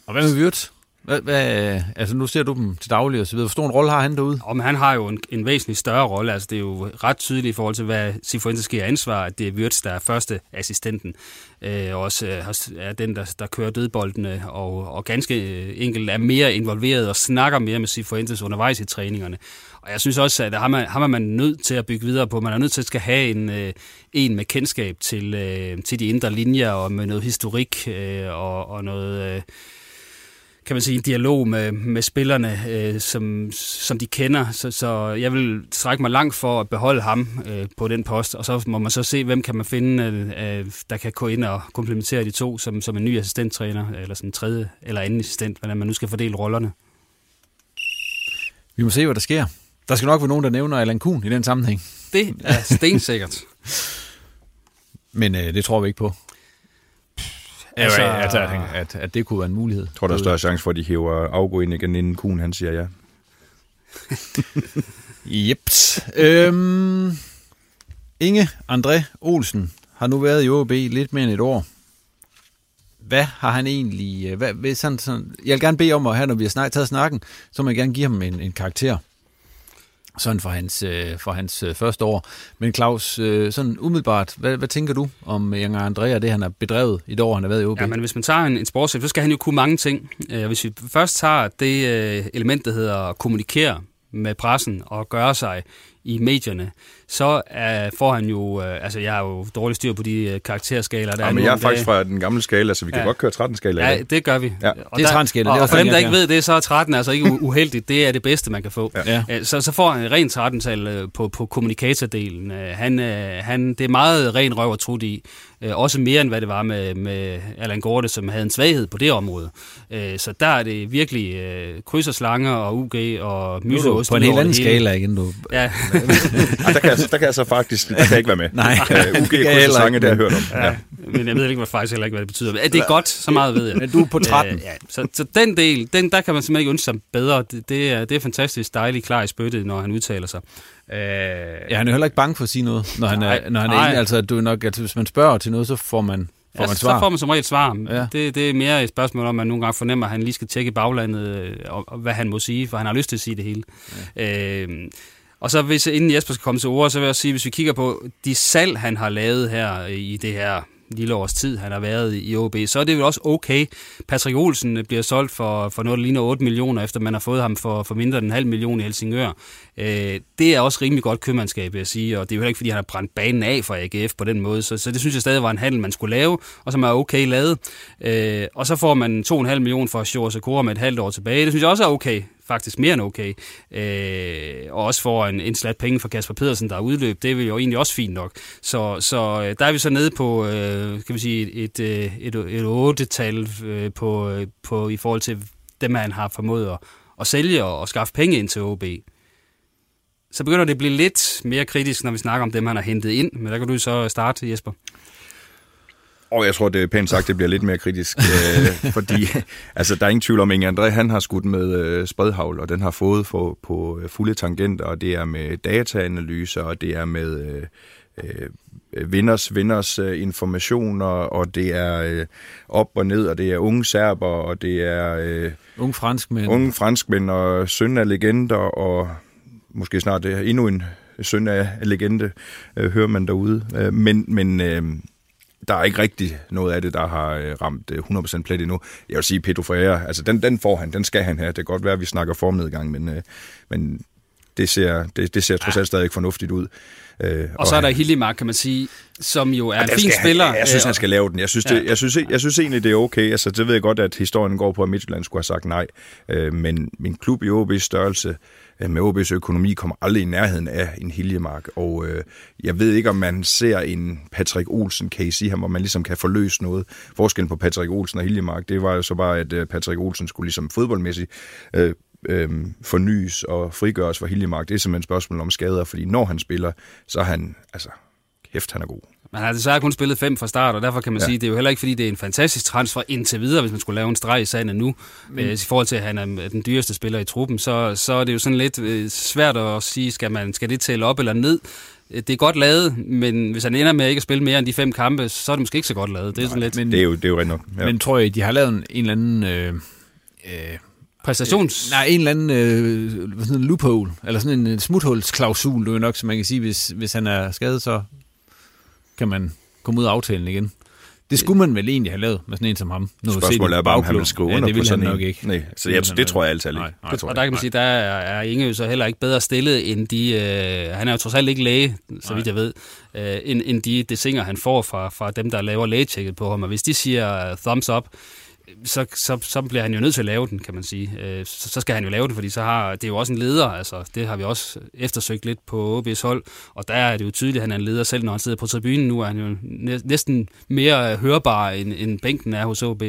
Og hvad med Wirtz? Hvad, hvad, altså nu ser du dem til daglig og så videre. Hvor stor en rolle har han derude? Om han har jo en, en væsentlig større rolle. Altså det er jo ret tydeligt i forhold til, hvad Sifuentes giver ansvar, at det er Wirtz, der er første assistenten. Øh, også øh, er den, der, der kører dødboldene, og, og ganske øh, enkelt er mere involveret og snakker mere med Sifuentes undervejs i træningerne. Og jeg synes også, at har man, har man nødt til at bygge videre på. Man er nødt til at skal have en, øh, en med kendskab til, øh, til de indre linjer og med noget historik øh, og, og noget... Øh, kan man sige, en dialog med, med spillerne, øh, som, som de kender. Så, så jeg vil strække mig langt for at beholde ham øh, på den post, og så må man så se, hvem kan man finde, øh, der kan gå ind og komplementere de to som, som en ny assistenttræner, eller som en tredje eller anden assistent, hvordan man nu skal fordele rollerne. Vi må se, hvad der sker. Der skal nok være nogen, der nævner Alan Kuhn i den sammenhæng. Det er stensikkert. Men øh, det tror vi ikke på. Altså, altså at, at, at det kunne være en mulighed. Jeg tror, der er større chance for, at de hæver Augo ind igen, inden Kuhn han siger ja. Jeps. øhm, Inge André Olsen har nu været i OB lidt mere end et år. Hvad har han egentlig... Hvad, hvad, sådan, sådan, jeg vil gerne bede om at have, når vi har snak, taget snakken, så må jeg gerne give ham en, en karakter sådan for hans, øh, for hans øh, første år. Men Claus, øh, sådan umiddelbart, hvad, hvad tænker du om øh, Inger Andrea og det, han har bedrevet i det år, han har været i OB? Ja, men hvis man tager en, en sportschef, så skal han jo kunne mange ting. Øh, hvis vi først tager det øh, element, der hedder at kommunikere med pressen og gøre sig i medierne, så uh, får han jo, uh, altså jeg har jo dårligt styr på de uh, karakterskaler. Der ja, er men jeg er faktisk fra den gamle skala, så vi kan Ja. godt køre 13-skala. Ja, det gør vi. Ja. Og Det er der- 13-skala, Og, er og for dem, der den, ikke ved det, så er 13 altså ikke uheldigt. Det er det bedste, man kan få. Ja. Øh, Så, så får han en ren 13-tal øh, på, på kommunikatordelen. Øh, Han, øh, han, det er meget ren røv og trut i. Øh, Også mere end hvad det var med, med Allan Gorte, som havde en svaghed på det område. Øh, Så der er det virkelig øh, kryds og slanger og UG og Nu er myse du på en helt anden skala igen, du. Ja. Ej, der, kan jeg, der kan jeg så faktisk der kan jeg ikke være med. Nej. Uh, UG heller sange, har jeg men- hørt om. Ja. Men jeg ved ikke hvad, faktisk heller ikke, hvad det betyder. Men, Det er godt, så meget ved jeg. Men du er på 13. Øh, ja. så, så den del, den, der kan man simpelthen ikke ønske sig bedre. Det, det, er, det er fantastisk dejligt klar i spyttet, når han udtaler sig. Øh, Ja, han er heller ikke bange for at sige noget, når han er, Nej, når han er nej. inde. Altså, du er nok, at hvis man spørger til noget, så får man, får man Altså, svar. så får man som regel svar. Ja. Ja. Det, det er mere et spørgsmål om, at man nogle gange fornemmer, at han lige skal tjekke baglandet, øh, og, og hvad han må sige, for han har lyst til at sige det hele. Ja. Øh, og så hvis, inden Jesper skal komme til ord, så vil jeg sige, hvis vi kigger på de salg, han har lavet her øh, i det her lille års tid, han har været i OB, så er det jo også okay. Patrick Olsen øh, bliver solgt for, for noget, der ligner 8 millioner, efter man har fået ham for, for mindre end en halv million i Helsingør. Øh, det er også rimelig godt købmandskab, vil jeg sige, og det er jo heller ikke, fordi han har brændt banen af for AGF på den måde, så, så det synes jeg stadig var en handel, man skulle lave, og som er okay lavet. Øh, og så får man 2,5 millioner for Sjore Sakura med et halvt år tilbage. Det synes jeg også er okay faktisk mere end okay. Øh, og også får en, en slat penge fra Kasper Pedersen, der er udløb. Det er jo egentlig også fint nok. Så, så øh, der er vi så nede på, øh, kan vi sige, et, et, øh, et, et 8-tal øh, på, øh, på, i forhold til dem, han har formået at, at sælge og, og skaffe penge ind til OB. Så begynder det at blive lidt mere kritisk, når vi snakker om dem, han har hentet ind. Men der kan du så starte, Jesper. Og jeg tror, det er pænt sagt, det bliver lidt mere kritisk, øh, fordi altså, der er ingen tvivl om, at André, han har skudt med øh, spredhavl, og den har fået for, på øh, fulde tangenter, og det er med dataanalyser, og det er med øh, øh, vinders, vinders øh, informationer, og det er øh, op og ned, og det er unge serber, og det er øh, unge franskmænd, unge franskmænd og søn af legender, og måske snart det er endnu en søn af legende, øh, hører man derude. Øh, men men øh, der er ikke rigtig noget af det, der har øh, ramt øh, 100% plet endnu. Jeg vil sige, Pedro Ferreira, altså den, den får han, den skal han have. Det kan godt være, at vi snakker formnedgang, men, øh, men det ser, det, det ser trods alt stadig fornuftigt ud. Øh, Og så er der Hillimark, kan man sige, som jo er en fin skal spiller. Jeg synes, Øh, han skal lave den. Jeg synes, det, Ja. jeg, synes, jeg synes egentlig, det er okay. Altså, det ved jeg godt, at historien går på, at Midtjylland skulle have sagt nej. Øh, men min klub i OB's størrelse, øh, Øh, med OB's økonomi, kommer aldrig i nærheden af en Hiljemark. Og øh, jeg ved ikke, om man ser en Patrick Olsen case i ham, hvor man ligesom kan forløse noget. Forskellen på Patrick Olsen og Hiljemark, det var jo så bare, at øh, Patrick Olsen skulle ligesom fodboldmæssigt øh, øh, fornyes og frigøres fra Hiljemark. Det er simpelthen et spørgsmål om skader, fordi når han spiller, så er han, altså, kæft, han er god. Man har desværre kun spillet fem fra start, og derfor kan man Ja. sige, det er jo heller ikke, fordi det er en fantastisk transfer indtil videre, hvis man skulle lave en streg i sandet nu. Men- Men... Øh, I forhold til, at han er den dyreste spiller i truppen, så, så er det jo sådan lidt øh, svært at sige, skal, man, skal det tælle op eller ned? Øh, Det er godt lavet, men hvis han ender med ikke at spille mere end de fem kampe, så er det måske ikke så godt lavet. Det er sådan lidt... men- Det er jo, det er jo rigtigt nok. Ja. Men tror jeg, de har lavet en, en eller anden øh, øh, præstations... Nej, en eller anden øh, sådan en loophole, eller sådan en smuthulsklausul, det er nok, som man kan sige, hvis, hvis han er skadet, så kan man komme ud af aftalen igen. Det skulle man vel egentlig have lavet med sådan en som ham. Nu Spørgsmålet er bare, om han vil skrive under ja, det på sådan han en. nok ikke. Nej, så jeg, det, det tror jeg altid ikke. Nej, Det tror og der kan man sige, der er, Inge jo så heller ikke bedre stillet end de... Øh, han er jo trods alt ikke læge, så vidt jeg ved, øh, end, end de desinger, han får fra, fra dem, der laver lægetjekket på ham. Og hvis de siger uh, thumbs up, så, så, så bliver han jo nødt til at lave den, kan man sige. Øh, så, så skal han jo lave den, fordi så har, det er jo også en leder, altså det har vi også eftersøgt lidt på OB's hold, og der er det jo tydeligt, at han er en leder selv, når han sidder på tribunen. Nu er han jo næsten mere hørbar, end, end bænken er hos OB.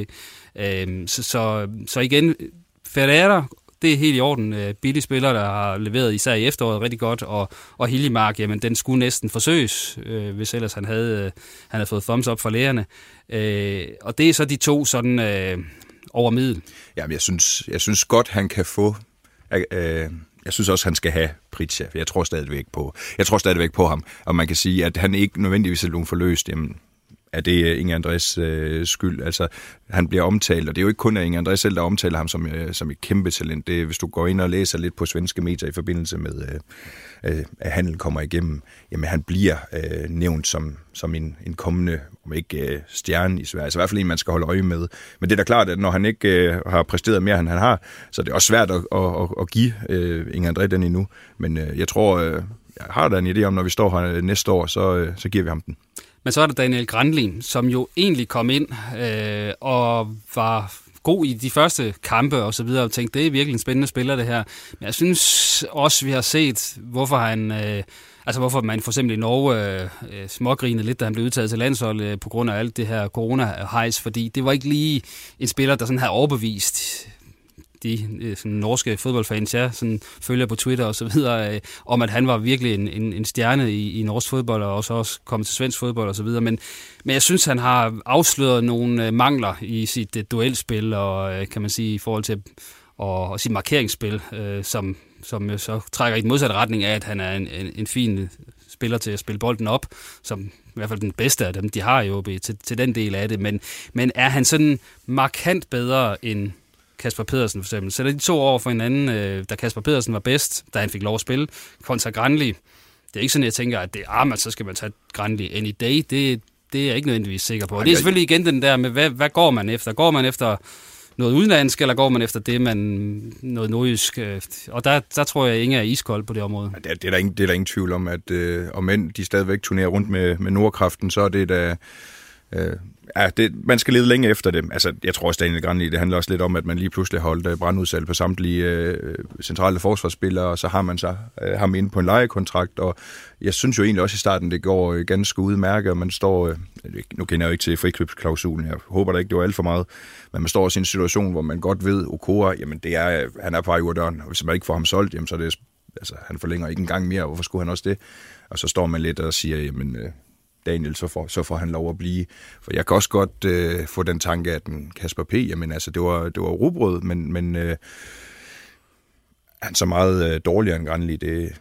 Øh, så, så, så igen, Ferreira, det er helt i orden. Øh, Billige spiller, der har leveret især i efteråret rigtig godt, og, og Hiljemark, jamen den skulle næsten forsøges, øh, hvis ellers han havde, øh, han havde fået thumbs up fra lægerne. Øh, og det er så de to sådan øh, over middel. Jamen, jeg synes, jeg synes godt, han kan få... Øh, jeg synes også, han skal have Pritja. Jeg tror stadigvæk på, jeg tror stadigvæk på ham. Og man kan sige, at han ikke nødvendigvis er nogen forløst. Jamen, er det øh, Inge Andres øh, skyld. Altså, han bliver omtalt, og det er jo ikke kun Inge Andres selv, der omtaler ham som, øh, som et kæmpe talent. Det hvis du går ind og læser lidt på svenske medier i forbindelse med, øh, øh, at handel kommer igennem, jamen han bliver øh, nævnt som, som en, en kommende, om ikke øh, stjerne i Sverige. Altså i hvert fald en, man skal holde øje med. Men det er da klart, at når han ikke øh, har præsteret mere, end han har, så er det også svært at, at, at, at give øh, Inge André den endnu. Men øh, jeg tror, øh, jeg har da en idé om, når vi står her øh, næste år, så, øh, så giver vi ham den. Men så er der Daniel Grandlin, som jo egentlig kom ind øh, og var god i de første kampe og så videre, og tænkte, det er virkelig en spændende spiller, det her. Men jeg synes også, vi har set, hvorfor han... Øh, Altså hvorfor man for eksempel i Norge øh, øh smågrinede lidt, da han blev udtaget til landshold øh, på grund af alt det her corona-hejs, fordi det var ikke lige en spiller, der sådan havde overbevist de øh, sådan, norske fodboldfans, jeg sådan, følger på Twitter og så videre, øh, om at han var virkelig en, en, en stjerne i, i norsk fodbold, og også, også kommet til svensk fodbold og så videre. Men, men jeg synes, han har afsløret nogle øh, mangler i sit øh, duelspil, og øh, kan man sige, i forhold til og, og sit markeringsspil, øh, som, som jo så trækker i den modsatte retning af, at han er en, en, en fin spiller til at spille bolden op, som i hvert fald den bedste af dem, de har jo til, til den del af det. Men, men er han sådan markant bedre end Kasper Pedersen for eksempel. Sætter de to år for hinanden, øh, da Kasper Pedersen var bedst, da han fik lov at spille, kontra Granli. Det er ikke sådan, jeg tænker, at det er, ah, man, så skal man tage Granli any day. Det, det er jeg ikke nødvendigvis sikker på. Og det er selvfølgelig igen den der med, hvad, hvad går man efter? Går man efter noget udenlandsk, eller går man efter det, man noget nordjysk? Og der, der tror jeg, at ingen er iskold på det område. Ja, det, er, det, er der ingen, det er der ingen tvivl om, at øh, om mænd de stadigvæk turnerer rundt med, med Nordkraften, så er det da... Øh, ja, det, man skal lede længe efter dem. Altså, jeg tror også, Daniel Granli, det handler også lidt om, at man lige pludselig holdt øh, brandudsalg på samtlige øh, centrale forsvarsspillere, og så har man så øh, ham inde på en lejekontrakt, og jeg synes jo egentlig også i starten, det går øh, ganske udmærket, og man står, øh, nu kender jeg jo ikke til frikøbsklausulen, jeg håber da ikke, det var alt for meget, men man står også i en situation, hvor man godt ved, Okora, jamen det er, øh, han er på vej ud af døren, og hvis man ikke får ham solgt, jamen så er det, altså han forlænger ikke en gang mere, hvorfor skulle han også det? Og så står man lidt og siger, jamen øh, Daniel, så får, så får han lov at blive. For jeg kan også godt øh, få den tanke, at den Kasper P., jamen altså, det var, det var robrød, men, men øh, han så meget øh, dårligere end Granli, det,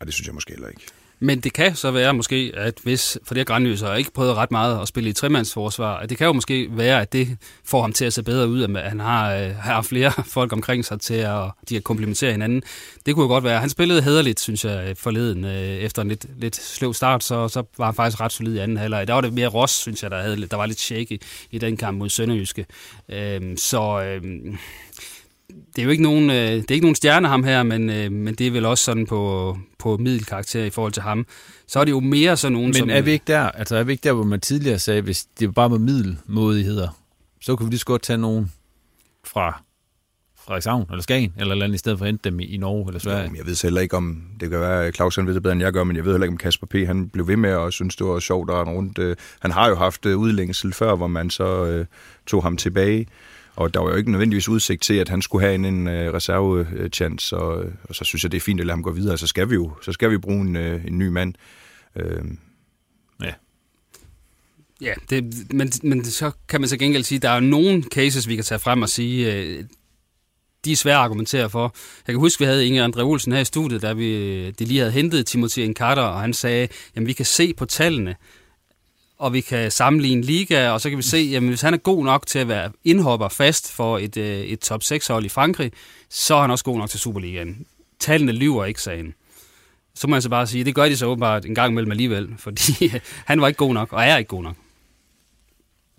ej, det synes jeg måske heller ikke. Men det kan så være måske, at hvis, for det har Granløs har ikke prøvet ret meget at spille i tremandsforsvar, at det kan jo måske være, at det får ham til at se bedre ud, at han har, øh, har flere folk omkring sig til at de at komplementere hinanden. Det kunne jo godt være. Han spillede hederligt, synes jeg, øh, forleden. Øh, efter en lidt, lidt sløv start, så, så var han faktisk ret solid i anden halvleg. Der var det mere Ross, synes jeg, der, havde, der var lidt shaky i den kamp mod Sønderjyske. Øh, så... Øh, det er jo ikke nogen, øh, det er ikke nogen stjerne ham her, men, øh, men det er vel også sådan på, på middelkarakter i forhold til ham. Så er det jo mere sådan nogen men som... Men er vi ikke der, altså er vi ikke der, hvor man tidligere sagde, hvis det bare var middelmodigheder, så kunne vi lige så godt tage nogen fra Frederikshavn eller Skagen eller eller andet, i stedet for at hente dem i, i Norge eller Sverige. Jo, jeg ved heller ikke om, det kan være, Claus han ved det bedre end jeg gør, men jeg ved heller ikke om Kasper P. han blev ved med at synes, det var sjovt at rundt. Han har jo haft udlængsel før, hvor man så øh, tog ham tilbage. Og der var jo ikke nødvendigvis udsigt til, at han skulle have en, en uh, reserve-chance, og, og så synes jeg, det er fint at lade ham gå videre. Så skal vi jo så skal vi bruge en, uh, en ny mand. Uh, ja. Ja, det, men, men så kan man så gengæld sige, at der er nogle cases, vi kan tage frem og sige, uh, de er svære at argumentere for. Jeg kan huske, vi havde Inge André Olsen her i studiet, da vi de lige havde hentet Timothy Encarter, og han sagde, jamen vi kan se på tallene, og vi kan sammenligne liga, og så kan vi se, jamen hvis han er god nok til at være indhopper fast for et, øh, et top 6-hold i Frankrig, så er han også god nok til Superligaen. Tallene lyver ikke, sagde han. Så må jeg så bare sige, det gør de så åbenbart en gang imellem alligevel, fordi øh, han var ikke god nok, og er ikke god nok.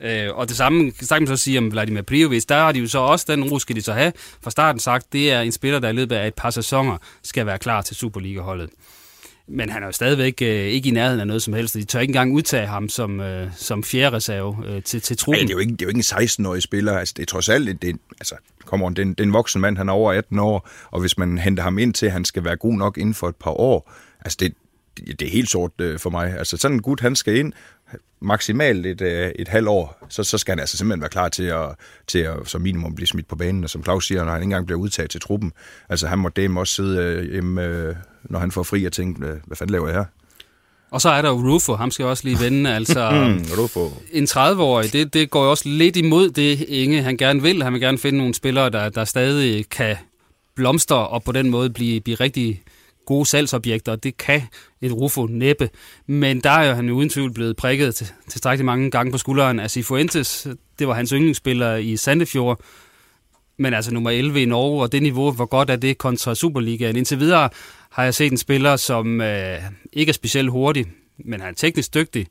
Øh, og det samme kan man så sige om Vladimir Prijovic. Der har de jo så også, den ro skal de så have, fra starten sagt, det er en spiller, der i løbet af et par sæsoner skal være klar til Superliga-holdet. Men han er jo stadigvæk øh, ikke i nærheden af noget som helst. De tør ikke engang udtage ham som, øh, som fjerde reserve øh, til, til truppen. Ej, det, er jo ikke, det er jo ikke en 16-årig spiller. Altså, det er trods alt, det, altså, kommer det, det er en voksen mand, han er over 18 år, og hvis man henter ham ind til, at han skal være god nok inden for et par år, altså det, det er helt sort øh, for mig. Altså sådan en gut, han skal ind, maksimalt et, øh, et halvt år, så, så skal han altså simpelthen være klar til at, til at som minimum blive smidt på banen. Og som Claus siger, når han ikke engang bliver udtaget til truppen, altså han må dem også sidde øh, hjemme, øh, når han får fri og tænke, øh, hvad fanden laver jeg her? Og så er der Rufo, ham skal jeg også lige vende. Altså, mm, Rufo. En 30-årig, det, det går jo også lidt imod det, Inge han gerne vil. Han vil gerne finde nogle spillere, der, der stadig kan blomstre og på den måde blive, blive rigtig gode salgsobjekter, det kan et Rufo næppe. Men der er jo han uden tvivl blevet prikket til, tilstrækkeligt mange gange på skulderen af Sifuentes. Det var hans yndlingsspiller i Sandefjord. Men altså nummer 11 i Norge, og det niveau, hvor godt er det kontra Superligaen. Indtil videre har jeg set en spiller, som øh, ikke er specielt hurtig, men han er teknisk dygtig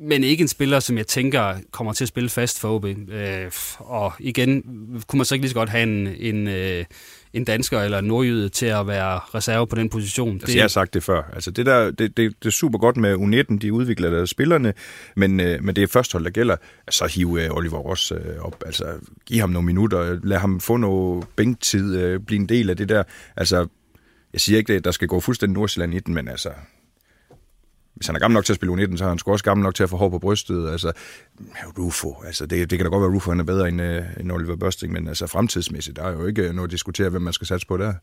men ikke en spiller, som jeg tænker kommer til at spille fast for OB. Øh, og igen, kunne man så ikke lige så godt have en, en, øh, en dansker eller en nordjyde til at være reserve på den position. Altså, det... Jeg har sagt det før. Altså, det, der, det, det, det er super godt med U19, de udvikler der spillerne, men, øh, men det er førsthold, der gælder. Så hive øh, Oliver Ross øh, op. Altså, giv ham nogle minutter, lad ham få noget bænktid, øh, blive en del af det der. Altså, jeg siger ikke, at der skal gå fuldstændig Nordsjælland i den, men altså, hvis han er gammel nok til at spille U19, så er han sgu også gammel nok til at få hår på brystet. Altså, Rufo, altså det, det kan da godt være, at Rufo han er bedre end, uh, end Oliver Børsting, men altså fremtidsmæssigt, der er jo ikke noget at diskutere, hvem man skal satse på der.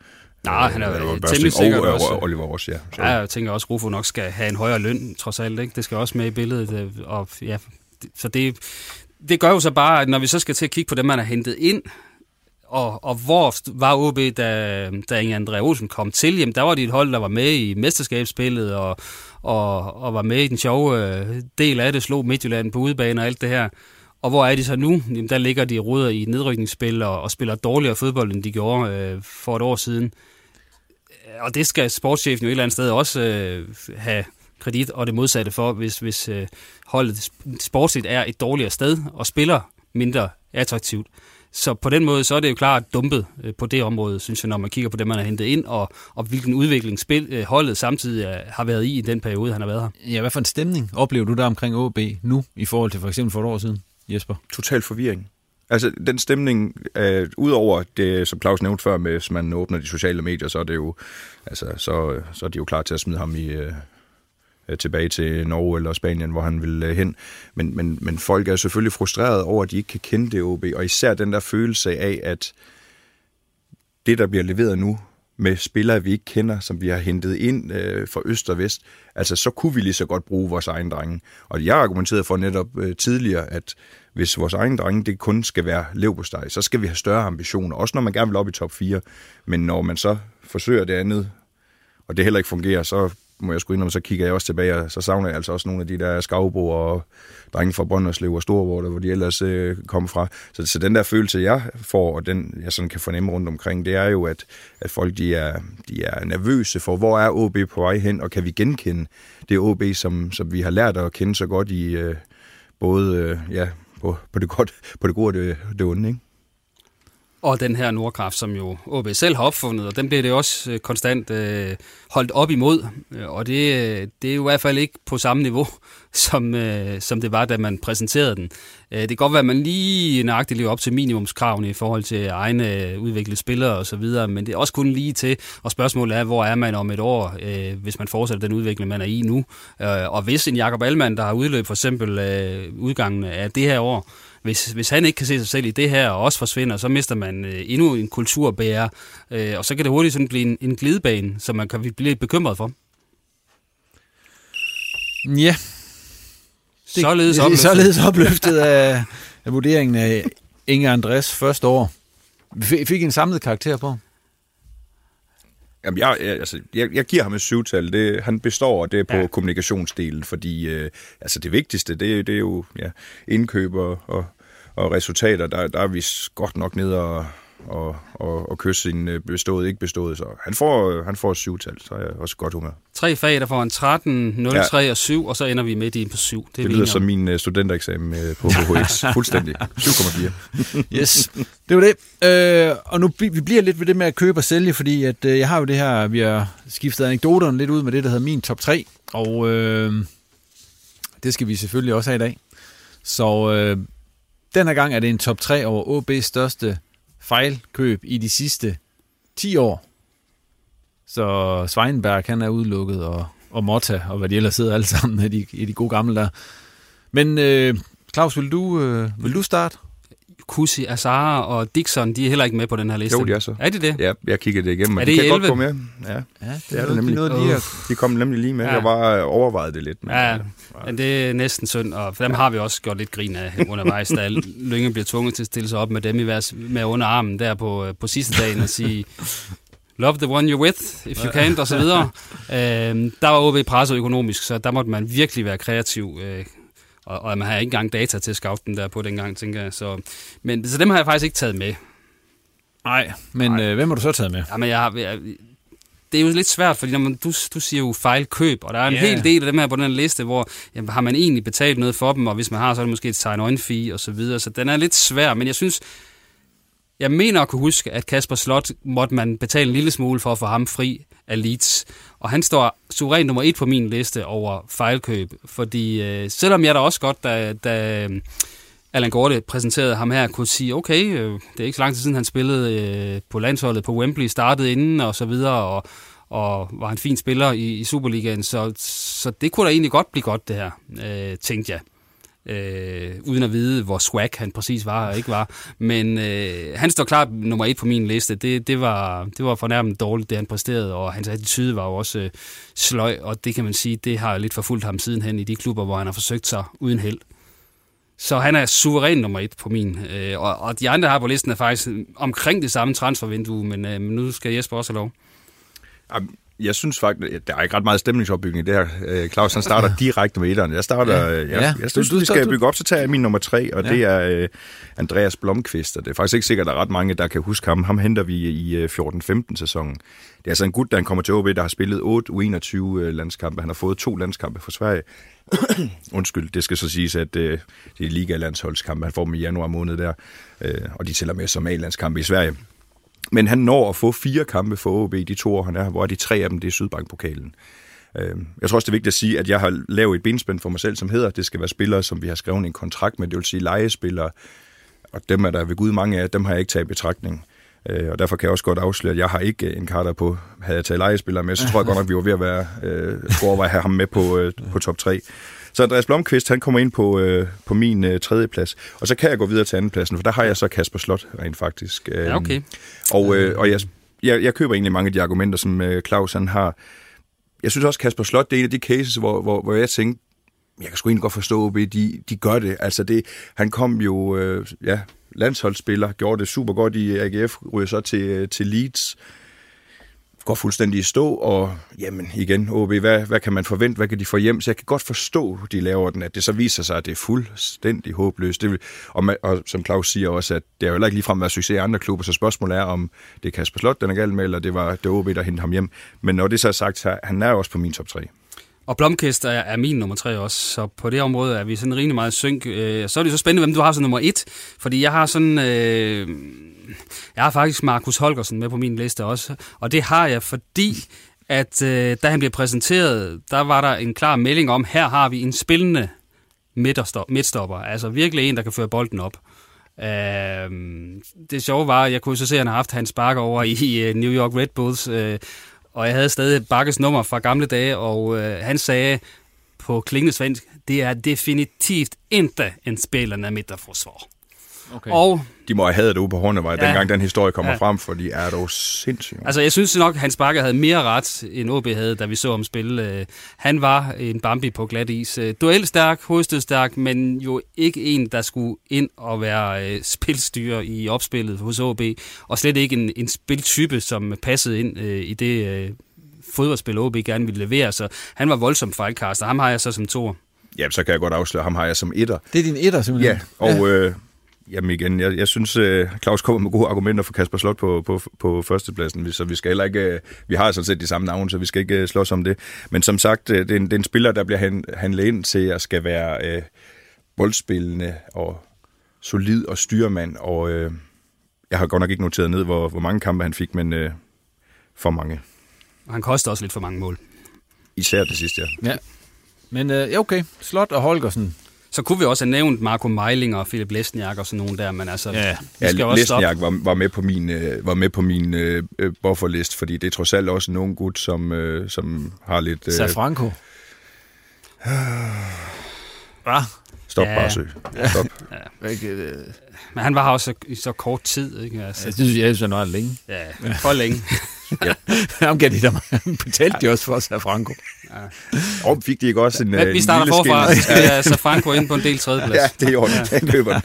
Nej, han er jo temmelig sikkert og, også. Og Oliver også, ja. Så. Ja, jeg tænker også, at Rufo nok skal have en højere løn, trods alt. Ikke? Det skal også med i billedet. Øh, og, ja, så det, det gør jo så bare, at når vi så skal til at kigge på dem, man har hentet ind, og, og hvor var OB, da, da Inge André Olsen kom til? Jamen, der var de et hold, der var med i mesterskabsspillet, og, og, og var med i den sjove øh, del af det, slog Midtjylland på udebane og alt det her. Og hvor er de så nu? Jamen, der ligger de ruder i nedrykningsspil og, og spiller dårligere fodbold, end de gjorde øh, for et år siden. Øh, og det skal sportschefen jo et eller andet sted også øh, have kredit og det modsatte for, hvis, hvis øh, holdet sportsligt er et dårligere sted og spiller mindre attraktivt. Så på den måde, så er det jo klart dumpet øh, på det område, synes jeg, når man kigger på det, man har hentet ind, og, og hvilken udvikling spil, øh, holdet samtidig øh, har været i i den periode, han har været her. Ja, hvad for en stemning oplever du der omkring OB nu, i forhold til for eksempel for et år siden, Jesper? Total forvirring. Altså, den stemning, øh, udover det, som Claus nævnte før, med, hvis man åbner de sociale medier, så er det jo, altså, så, så er de jo klar til at smide ham i, Øh, Øh, tilbage til Norge eller Spanien, hvor han vil øh, hen. Men, men, men folk er selvfølgelig frustrerede over, at de ikke kan kende det OB, og især den der følelse af, at det, der bliver leveret nu, med spillere, vi ikke kender, som vi har hentet ind øh, fra øst og vest, altså så kunne vi lige så godt bruge vores egen drenge. Og jeg argumenterede for netop øh, tidligere, at hvis vores egen drenge, det kun skal være leverpostej, så skal vi have større ambitioner, også når man gerne vil op i top 4. Men når man så forsøger det andet, og det heller ikke fungerer, så må jeg sgu indrømme, så kigger jeg også tilbage, og så savner jeg altså også nogle af de der skavbo og drenge fra Brønderslev og Storvort, hvor de ellers øh, kom fra. Så, så den der følelse, jeg får, og den jeg sådan kan fornemme rundt omkring, det er jo, at, at folk de er, de er nervøse for, hvor er OB på vej hen, og kan vi genkende det OB, som, som vi har lært at kende så godt i øh, både øh, ja, på, på, det godt, på det gode og det, det onde, ikke? Og den her Nordkraft, som jo OB selv har opfundet, og den bliver det også øh, konstant øh, holdt op imod. Øh, og det, øh, det er jo i hvert fald ikke på samme niveau, som, øh, som det var, da man præsenterede den. Øh, det kan godt være, at man lige nøjagtigt lever op til minimumskravene i forhold til egne øh, udviklede spillere osv., men det er også kun lige til, og spørgsmålet er, hvor er man om et år, øh, hvis man fortsætter den udvikling, man er i nu. Øh, og hvis en Jakob Allmann, der har udløb for eksempel øh, udgangen af det her år, hvis, hvis han ikke kan se sig selv i det her og også forsvinder, så mister man øh, endnu en kulturbærer, øh, og så kan det hurtigt sådan blive en, en glidebane, som man kan blive lidt bekymret for. Ja. Det, således opløftet. Således opløftet af, af vurderingen af Inge Andres første år. Vi fik en samlet karakter på Jamen, jeg, jeg, altså, jeg, jeg giver ham et syvtal. Det, han består af det på Ja. kommunikationsdelen, fordi øh, altså det vigtigste, det, det er jo ja, indkøb og, og, og resultater. Der, der er vi godt nok nede og, og, og, og kysse sin øh, bestået, ikke bestået. Så han får, øh, han får et syvtal, så er jeg også godt humør. Tre fag, der får en 13, 0, Ja. 3 og 7, og så ender vi midt i på 7. Det, det lyder som om. min øh, studentereksamen på HHX. Fuldstændig. 7,4. Yes, det var det. Øh, og nu vi vi bliver lidt ved det med at købe og sælge, fordi at, øh, jeg har jo det her, vi har skiftet anekdoterne lidt ud med det, der hedder min top 3, og øh, det skal vi selvfølgelig også have i dag. Så øh, den her gang er det en top 3 over OB's største fejlkøb i de sidste 10 år. Så Sveinberg, han er udelukket, og, og Motta, og hvad de ellers sidder alle sammen i de, i de gode gamle der. Men øh, Claus, vil du, øh, vil du starte? Kusi, Azara og Dixon, de er heller ikke med på den her liste. Jo, de er så. Er de det? Ja, jeg kiggede det igennem. Er og det de kan i godt 11? gå med. Ja, Ja, det er det nemlig. noget lige at De kom nemlig lige med. Ja. Jeg var øh, overvejet det lidt. Men, Ja, men det er næsten synd, og for dem har vi også gjort lidt grin af undervejs, da Lynge bliver tvunget til at stille sig op med dem i vers, med under armen der på, øh, på sidste dagen og sige, love the one you're with, if you can't, og så videre. Øhm, der var OB presset økonomisk, så der måtte man virkelig være kreativ, øh, og, og man har ikke engang data til at scoute den der på dengang, tænker jeg. Så, men, så dem har jeg faktisk ikke taget med. Nej, men øh, hvem har du så taget med? Jamen, jeg, jeg, det er jo lidt svært, fordi når man, du, du siger jo fejlkøb, og der er en yeah. hel del af dem her på den her liste, hvor jamen, har man egentlig betalt noget for dem, og hvis man har, så er det måske et sign-on fee og så videre, så den er lidt svær, men jeg synes, jeg mener at kunne huske, at Kasper Slot måtte man betale en lille smule for at få ham fri af Leeds. Og han står suveræn nummer et på min liste over fejlkøb. Fordi øh, selvom jeg da også godt, da, da øh, Allan Gorte præsenterede ham her, kunne sige, okay, øh, det er ikke så lang tid siden, han spillede øh, på landsholdet på Wembley, startede inden og så videre, og, og var en fin spiller i, i Superligaen. Så, så det kunne da egentlig godt blive godt, det her, øh, tænkte jeg øh, uden at vide, hvor swag han præcis var og ikke var. Men øh, han står klart nummer et på min liste. Det, det, var, det var fornærmende dårligt, det han præsterede, og hans attitude var jo også øh, sløj, og det kan man sige, det har lidt forfulgt ham sidenhen i de klubber, hvor han har forsøgt sig uden held. Så han er suveræn nummer et på min. Øh, og, og de andre her på listen er faktisk omkring det samme transfervindue, men, øh, nu skal Jesper også have lov. Jamen, jeg synes faktisk, der er ikke ret meget stemningsopbygning i det her. Øh, Claus, han starter direkte med etteren. Jeg starter, Ja. ja. jeg, Ja. jeg, synes, Du- vi skal du- bygge op, så tager jeg min nummer tre, og Ja. det er øh, Andreas Blomqvist. Og det er faktisk ikke sikkert, at der er ret mange, der kan huske ham. Ham henter vi i øh, 14-15 sæsonen. Det er altså en gut, der kommer til OB, der har spillet 8 U21 øh, landskampe. Han har fået to landskampe for Sverige. Undskyld, det skal så siges, at øh, det er liga-landsholdskampe. Han får dem i januar måned der, øh, og de tæller med som A-landskampe i Sverige. Men han når at få fire kampe for OB i de to år, han er hvor er de tre af dem, det er Sydbankpokalen. Øhm, jeg tror også, det er vigtigt at sige, at jeg har lavet et benspænd for mig selv, som hedder, at det skal være spillere, som vi har skrevet en kontrakt med, det vil sige legespillere, og dem er der ved Gud mange af, dem har jeg ikke taget i betragtning. Øh, Og derfor kan jeg også godt afsløre, at jeg har ikke en karter på, havde jeg taget legespillere med, så tror jeg godt nok, vi var ved at være, øh, skulle overveje at have ham med på, øh, på top 3. Så Andreas Blomqvist, han kommer ind på, øh, på min øh, tredje plads. Og så kan jeg gå videre til andenpladsen, for der har jeg så Kasper Slot rent faktisk. Ja, okay. Og, øh, og jeg, jeg, jeg køber egentlig mange af de argumenter, som øh, Claus han har. Jeg synes også, Kasper Slot, det er en af de cases, hvor, hvor, hvor jeg tænkte, jeg kan sgu egentlig godt forstå, at de, de gør det. Altså det, han kom jo, øh, ja, landsholdsspiller, gjorde det super godt i AGF, ryger så til, øh, til Leeds, går fuldstændig i stå, og jamen igen, OB, hvad, hvad kan man forvente, hvad kan de få hjem? Så jeg kan godt forstå, de laver den, at det så viser sig, at det er fuldstændig håbløst. Det vil, og, man, og som Claus siger også, at det er jo heller ikke ligefrem været succes i andre klubber, så spørgsmålet er, om det er Kasper Slot, den er galt med, eller det var det OB, der hentede ham hjem. Men når det så er sagt, så han er jo også på min top 3. Og Blomkist er, er min nummer tre også, så på det område er vi sådan rimelig meget synk. Øh, så er det så spændende, hvem du har som nummer et, fordi jeg har sådan... Øh, jeg har faktisk Markus Holgersen med på min liste også, og det har jeg, fordi at øh, da han blev præsenteret, der var der en klar melding om, her har vi en spillende midtstopper, altså virkelig en, der kan føre bolden op. Øh, det sjove var, at jeg kunne så se, at han har haft hans bakker over i øh, New York Red Bulls, øh, og jeg havde stadig Bakkes nummer fra gamle dage, og øh, han sagde på klingende svensk, det er definitivt ikke en spillende midterforsvar. Okay. Og de må have hadet det ude på Hornevej, Ja. dengang den historie kommer Ja. frem, for de er dog sindssygt. Altså, jeg synes nok, at Hans Bakker havde mere ret, end OB havde, da vi så ham spille. Øh, Han var en Bambi på glat is. Øh, Duelstærk, hovedstødstærk, men jo ikke en, der skulle ind og være øh, spilstyrer i opspillet hos OB, og slet ikke en, en spiltype, som passede ind i det fodboldspil, OB gerne ville levere. Så han var voldsom fejlkaster. Ham har jeg så som to. Ja, så kan jeg godt afsløre, ham har jeg som etter. Det er din etter, simpelthen? Ja, og øh, jamen igen, jeg, jeg synes, øh, Claus kommer med gode argumenter for Kasper Slot på, på, på førstepladsen, så vi skal heller ikke, øh, vi har sådan set de samme navne, så vi skal ikke øh, slås om det. Men som sagt, det, er en, det er en spiller, der bliver han, handlet ind til at skal være øh, boldspillende og solid og styrmand, og øh, jeg har godt nok ikke noteret ned, hvor, hvor mange kampe han fik, men øh, for mange. Han koster også lidt for mange mål. Især det sidste, ja. Ja. Men øh, okay. Slot og Holgersen. Så kunne vi også have nævnt Marco Meiling og Philip Lesniak og sådan nogen der, men altså, Ja. vi Ja, skal også stoppe. Lesniak var, var med på min, øh, var med på min øh, øh, bufferlist, fordi det er trods alt også nogen gut, som, øh, som har lidt... Øh, Safranco. Hvad? Stop Ja. bare. Stop. Ja. Øh, Men han var her også i så kort tid, ikke? Altså, jeg synes, jeg synes, han var længe. Ja, for længe. Ham gav de der betalte de også for Safranco. Og fik de ikke også en Men øh, vi starter forfra, så skal jeg Safranco ind på en del tredjeplads. Ja, det er i orden. Ja. Den køber.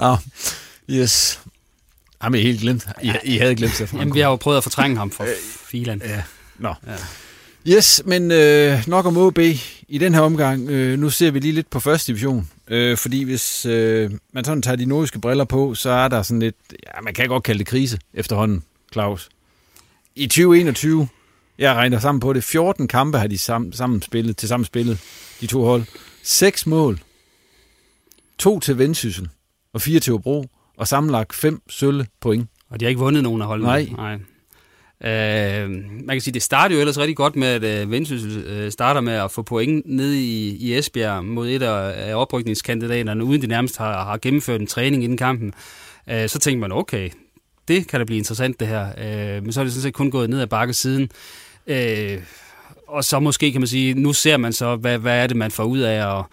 Nå, yes. Jamen, I helt glemt. I, I havde glemt Safranco. Jamen, vi har jo prøvet at fortrænge ham for filan. Ja. Nå. Ja. Yes, men øh, nok om OB i den her omgang. Øh, nu ser vi lige lidt på første division. Øh, fordi hvis øh, man sådan tager de nordiske briller på, så er der sådan lidt, ja, man kan godt kalde det krise efterhånden, Claus. I 2021, jeg regner sammen på det, 14 kampe har de sammen, sammen spillet, til sammen spillet, de to hold. 6 mål. To til Vendsyssel og fire til Hobro, og sammenlagt fem sølle point. Og de har ikke vundet nogen af holdene. Nej. Nej. Øh, man kan sige, det starter jo ellers rigtig godt med, at øh, Vendsyssel øh, starter med at få point ned i, i Esbjerg mod et af, oprykningskandidaterne, uden de nærmest har, har gennemført en træning inden kampen. Øh, så tænker man, okay, det kan da blive interessant det her. Øh, men så er det sådan set kun gået ned ad bakke siden. Øh, og så måske kan man sige, nu ser man så, hvad, hvad er det, man får ud af at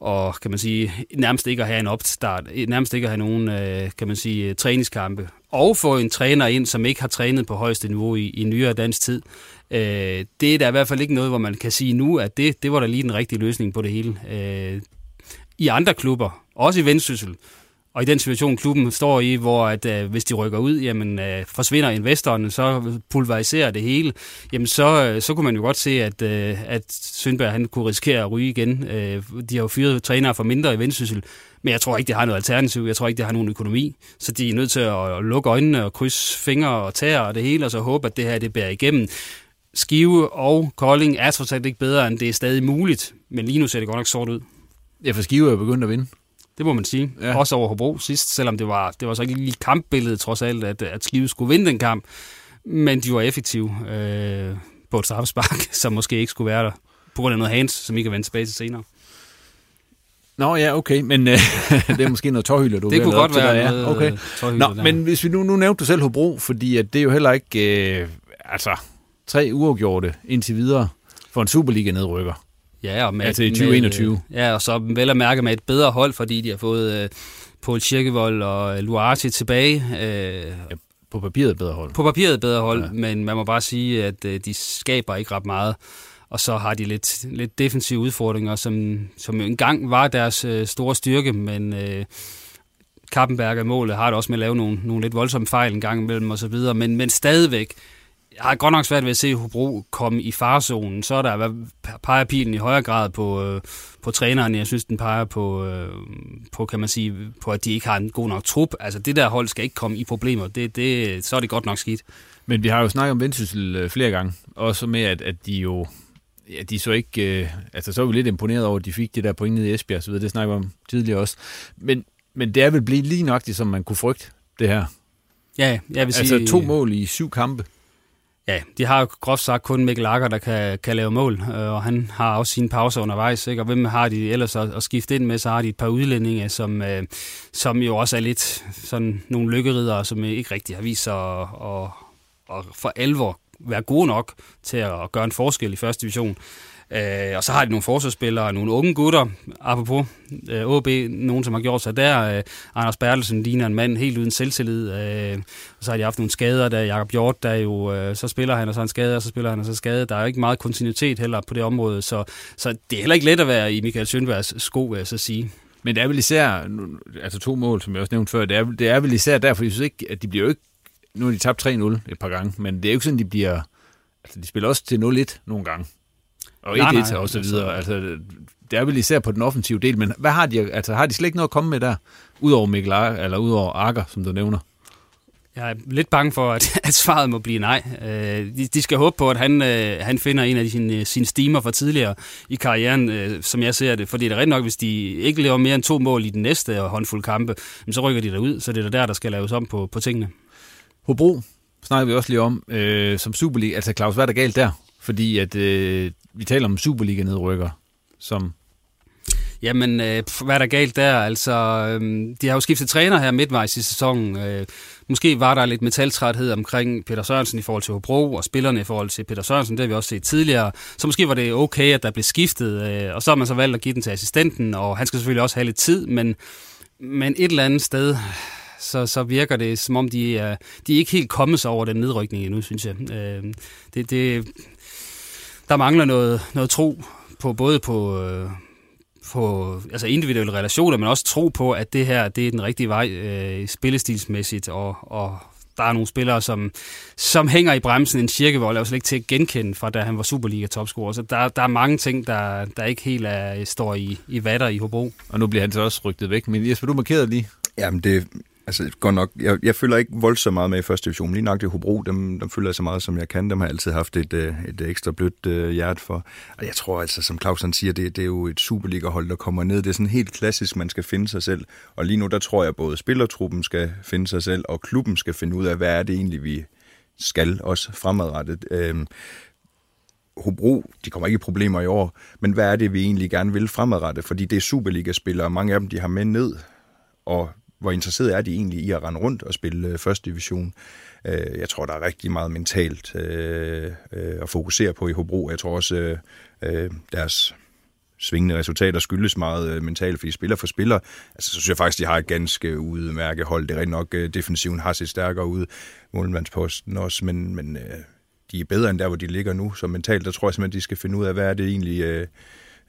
og kan man sige, nærmest ikke at have en opstart, nærmest ikke at have nogen, øh, kan man sige, træningskampe. Og få en træner ind, som ikke har trænet på højeste niveau i, i nyere dansk tid. Øh, det er da i hvert fald ikke noget, hvor man kan sige nu, at det, det var da lige den rigtige løsning på det hele. Øh, I andre klubber, også i Vendsyssel, og i den situation, klubben står i, hvor at, øh, hvis de rykker ud, jamen, øh, forsvinder investorerne, så pulveriserer det hele, jamen så, øh, så kunne man jo godt se, at, øh, at Sønberg han kunne risikere at ryge igen. Øh, de har jo fyret trænere for mindre i Vendsyssel, men jeg tror ikke, det har noget alternativ. Jeg tror ikke, det har nogen økonomi. Så de er nødt til at, lukke øjnene og krydse fingre og tæer og det hele, og så håbe, at det her det bærer igennem. Skive og Kolding er trods alt ikke bedre, end det er stadig muligt, men lige nu ser det godt nok sort ud. Ja, for Skive er begyndt at vinde. Det må man sige. Ja. Ja. Også over Hobro sidst, selvom det var, det var så ikke lige kampbilledet trods alt, at, at Skive skulle vinde den kamp. Men de var effektive øh, på et straffespark, som måske ikke skulle være der. På grund af noget hands, som I kan vende tilbage til senere. Nå ja, okay, men øh, det er måske noget tårhylder, du Det kunne godt til være der, noget, okay. øh, Nå, der. men hvis vi nu, nu nævnte du selv Hobro, fordi at det er jo heller ikke, øh, altså, tre uafgjorte indtil videre for en Superliga-nedrykker. Ja, og med, Altså i 2021. Med, ja, og så vel at mærke med et bedre hold, fordi de har fået øh, Paul Kirkevold og Luarti tilbage. Øh, på papiret et bedre hold. På papiret et bedre hold, ja. men man må bare sige, at øh, de skaber ikke ret meget. Og så har de lidt, lidt defensive udfordringer, som, som engang var deres øh, store styrke, men øh, Kappenberg i målet har det også med at lave nogle, nogle lidt voldsomme fejl en gang imellem osv., men, men stadigvæk, jeg har godt nok svært ved at se Hobro komme i farzonen. Så er der, hvad peger pilen i højere grad på, øh, på træneren. Jeg synes, den peger på, øh, på, kan man sige, på, at de ikke har en god nok trup. Altså, det der hold skal ikke komme i problemer. Det, det, så er det godt nok skidt. Men vi har jo snakket om Vendsyssel øh, flere gange. Også med, at, at de jo... Ja, de så ikke... Øh, altså, så er vi lidt imponeret over, at de fik det der point ned i Esbjerg, så videre. Det snakker vi om tidligere også. Men, men det er vel blevet lige nøjagtigt, som man kunne frygte det her. Ja, jeg vil altså, sige... to mål i syv kampe. Ja, de har jo groft sagt kun Mikkel Akker, der kan, kan lave mål, øh, og han har også sine pauser undervejs. Ikke? Og hvem har de ellers at, at skifte ind med? Så har de et par udlændinge, som, øh, som jo også er lidt sådan nogle lykkeridere, som ikke rigtig har vist sig at, at, at for alvor være gode nok til at gøre en forskel i første division. Øh, og så har de nogle forsvarsspillere, nogle unge gutter, apropos øh, OB, nogen som har gjort sig der. Øh, Anders Bertelsen ligner en mand helt uden selvtillid. Øh, og så har de haft nogle skader, der Jakob Hjort, der jo, øh, så spiller han, og så han skader, og så spiller han, og så skade. Der er jo ikke meget kontinuitet heller på det område, så, så det er heller ikke let at være i Michael Sønbergs sko, vil jeg så sige. Men det er vel især, altså to mål, som jeg også nævnte før, det er, det er vel især derfor, jeg synes ikke, at de bliver jo ikke, nu har de tabt 3-0 et par gange, men det er jo ikke sådan, de bliver, altså de spiller også til 0-1 nogle gange. Og 1-1 og så videre. Altså, det er vel især på den offensive del, men hvad har de, altså har de slet ikke noget at komme med der, udover Mikkel Ar- eller udover Akker, som du nævner? Jeg er lidt bange for, at, at svaret må blive nej. Øh, de, de skal håbe på, at han, øh, han finder en af sine, sine stimer fra tidligere i karrieren, øh, som jeg ser det. Fordi det er rigtig nok, hvis de ikke lever mere end to mål i den næste håndfuld kampe, så rykker de derud, så det er der, der skal laves om på, på tingene. Hobro snakker vi også lige om øh, som Superliga. Altså Claus, hvad er der galt der? Fordi at øh, vi taler om Superliga-nedrykker, som Jamen, øh, hvad er der galt der? Altså, øh, de har jo skiftet træner her midtvejs i sæsonen. Øh, måske var der lidt metaltræthed omkring Peter Sørensen i forhold til Hobro, og spillerne i forhold til Peter Sørensen, det har vi også set tidligere. Så måske var det okay, at der blev skiftet, øh, og så har man så valgt at give den til assistenten, og han skal selvfølgelig også have lidt tid, men, men et eller andet sted, så, så virker det, som om de øh, de er ikke helt kommet sig over den nedrykning endnu, synes jeg. Øh, det, det, der mangler noget, noget tro på både på, øh, på altså individuelle relationer, men også tro på, at det her det er den rigtige vej øh, spillestilsmæssigt, og, og der er nogle spillere, som, som hænger i bremsen. En Kirkevold er jo slet ikke til at genkende fra, da han var Superliga-topscorer. Så der, der er mange ting, der, der ikke helt er, står i, i vatter i Hobro. Og nu bliver han så også rygtet væk. Men Jesper, du markerede lige. Jamen, det, Altså, godt nok, jeg, jeg følger ikke voldsomt meget med i første division. Lige nok det Hobro, dem, dem følger jeg så meget, som jeg kan. Dem har jeg altid haft et, øh, et øh, ekstra blødt øh, hjerte for. Og jeg tror altså, som Clausen siger, det, det er jo et Superliga-hold, der kommer ned. Det er sådan helt klassisk, man skal finde sig selv. Og lige nu, der tror jeg, både spillertruppen skal finde sig selv, og klubben skal finde ud af, hvad er det egentlig, vi skal også fremadrettet. Øhm, Hobro, de kommer ikke i problemer i år, men hvad er det, vi egentlig gerne vil fremadrettet? Fordi det er Superliga-spillere, og mange af dem, de har med ned, og hvor interesseret er de egentlig i at rende rundt og spille øh, første division. Øh, jeg tror, der er rigtig meget mentalt øh, øh at fokusere på i Hobro. Jeg tror også, øh, deres svingende resultater skyldes meget mentalt, fordi spiller for spiller, altså, så synes jeg faktisk, de har et ganske udmærket hold. Det er rigtig nok, defensiven har set stærkere ud, målmandsposten også, men, men de er bedre end der, hvor de ligger nu. Så mentalt, der tror jeg simpelthen, de skal finde ud af, hvad er det egentlig, øh,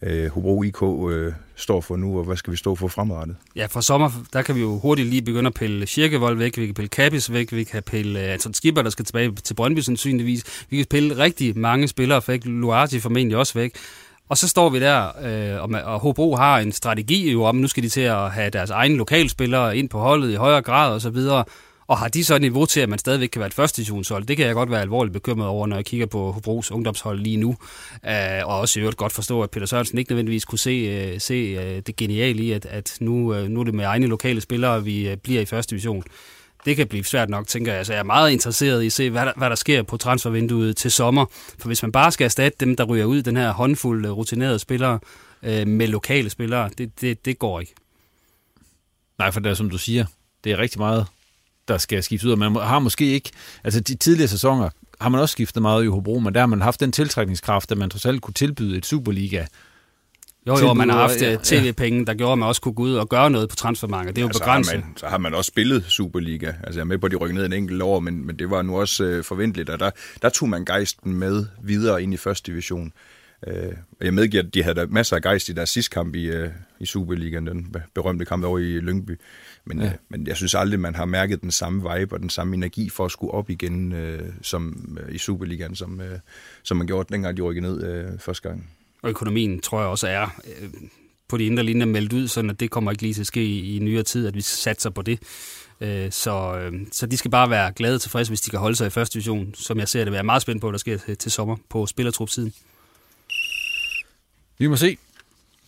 Øh, Hobro IK øh, står for nu, og hvad skal vi stå for fremadrettet? Ja, for sommer, der kan vi jo hurtigt lige begynde at pille Kirkevold væk, vi kan pille Kappis væk, vi kan pille uh, Anton Skipper, der skal tilbage til Brøndby sandsynligvis. Vi kan pille rigtig mange spillere væk, Luarti formentlig også væk. Og så står vi der, øh, og, og Hobro har en strategi jo om, nu skal de til at have deres egne lokalspillere ind på holdet i højere grad og så videre. Og har de så et niveau til, at man stadigvæk kan være et første divisionshold? Det kan jeg godt være alvorligt bekymret over, når jeg kigger på Hobros ungdomshold lige nu. Uh, og også i øvrigt godt forstå, at Peter Sørensen ikke nødvendigvis kunne se, øh, se øh, det geniale i, at, at nu, nu er det med egne lokale spillere, vi bliver i første division. Det kan blive svært nok, tænker jeg. Så jeg er meget interesseret i at se, hvad der, hvad der sker på transfervinduet til sommer. For hvis man bare skal erstatte dem, der ryger ud, den her håndfuld rutinerede spillere, øh, med lokale spillere, det, det, det går ikke. Nej, for det er som du siger, det er rigtig meget der skal skiftes ud, man har måske ikke, altså de tidligere sæsoner har man også skiftet meget i Hobro, men der har man haft den tiltrækningskraft, at man trods alt kunne tilbyde et Superliga jo, jo, man har haft ja, øh, tv-penge, der gjorde, at man også kunne gå ud og gøre noget på transfermarkedet. Det er jo ja, begrænset. Så har, man, så har man også spillet Superliga. Altså jeg er med på, at de rykkede ned en enkelt år, men, men det var nu også øh, forventeligt, og der, der tog man gejsten med videre ind i første division. Øh, jeg medgiver, at de havde masser af gejst i deres sidste kamp i, øh, i Superligaen, den berømte kamp over i Lyngby. Men, ja. øh, men jeg synes aldrig, man har mærket den samme vibe og den samme energi for at skulle op igen øh, som øh, i Superligaen, som, øh, som man gjorde dengang, de rykkede ned øh, første gang. Og økonomien tror jeg også er øh, på de indre linjer meldt ud, sådan at det kommer ikke lige til at ske i, i nyere tid, at vi satser på det. Øh, så, øh, så de skal bare være glade og tilfredse, hvis de kan holde sig i første division, som jeg ser det. Jeg er meget spændt på, hvad der sker til, til sommer på spillertrup-siden. Vi må se.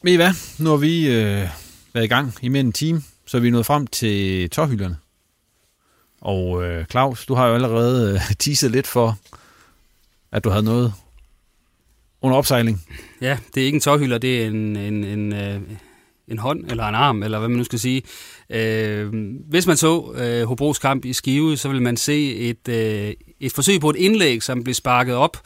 Ved I hvad? Nu har vi øh, været i gang i mere end en time, så er vi nået frem til tårhylderne. Og øh, Claus, du har jo allerede øh, teaset lidt for, at du havde noget under opsejling. Ja, det er ikke en tårhylder, det er en, en, en, øh, en hånd eller en arm, eller hvad man nu skal sige. Øh, hvis man så øh, Hobros kamp i Skive, så vil man se et, øh, et forsøg på et indlæg, som blev sparket op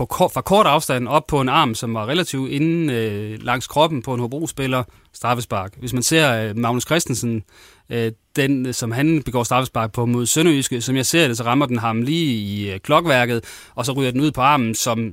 på fra kort afstand op på en arm, som var relativt inde øh, langs kroppen på en Hobro-spiller, straffespark. Hvis man ser øh, Magnus Christensen, øh, den øh, som han begår straffespark på mod Sønderjyske, som jeg ser det, så rammer den ham lige i øh, klokværket, og så ryger den ud på armen, som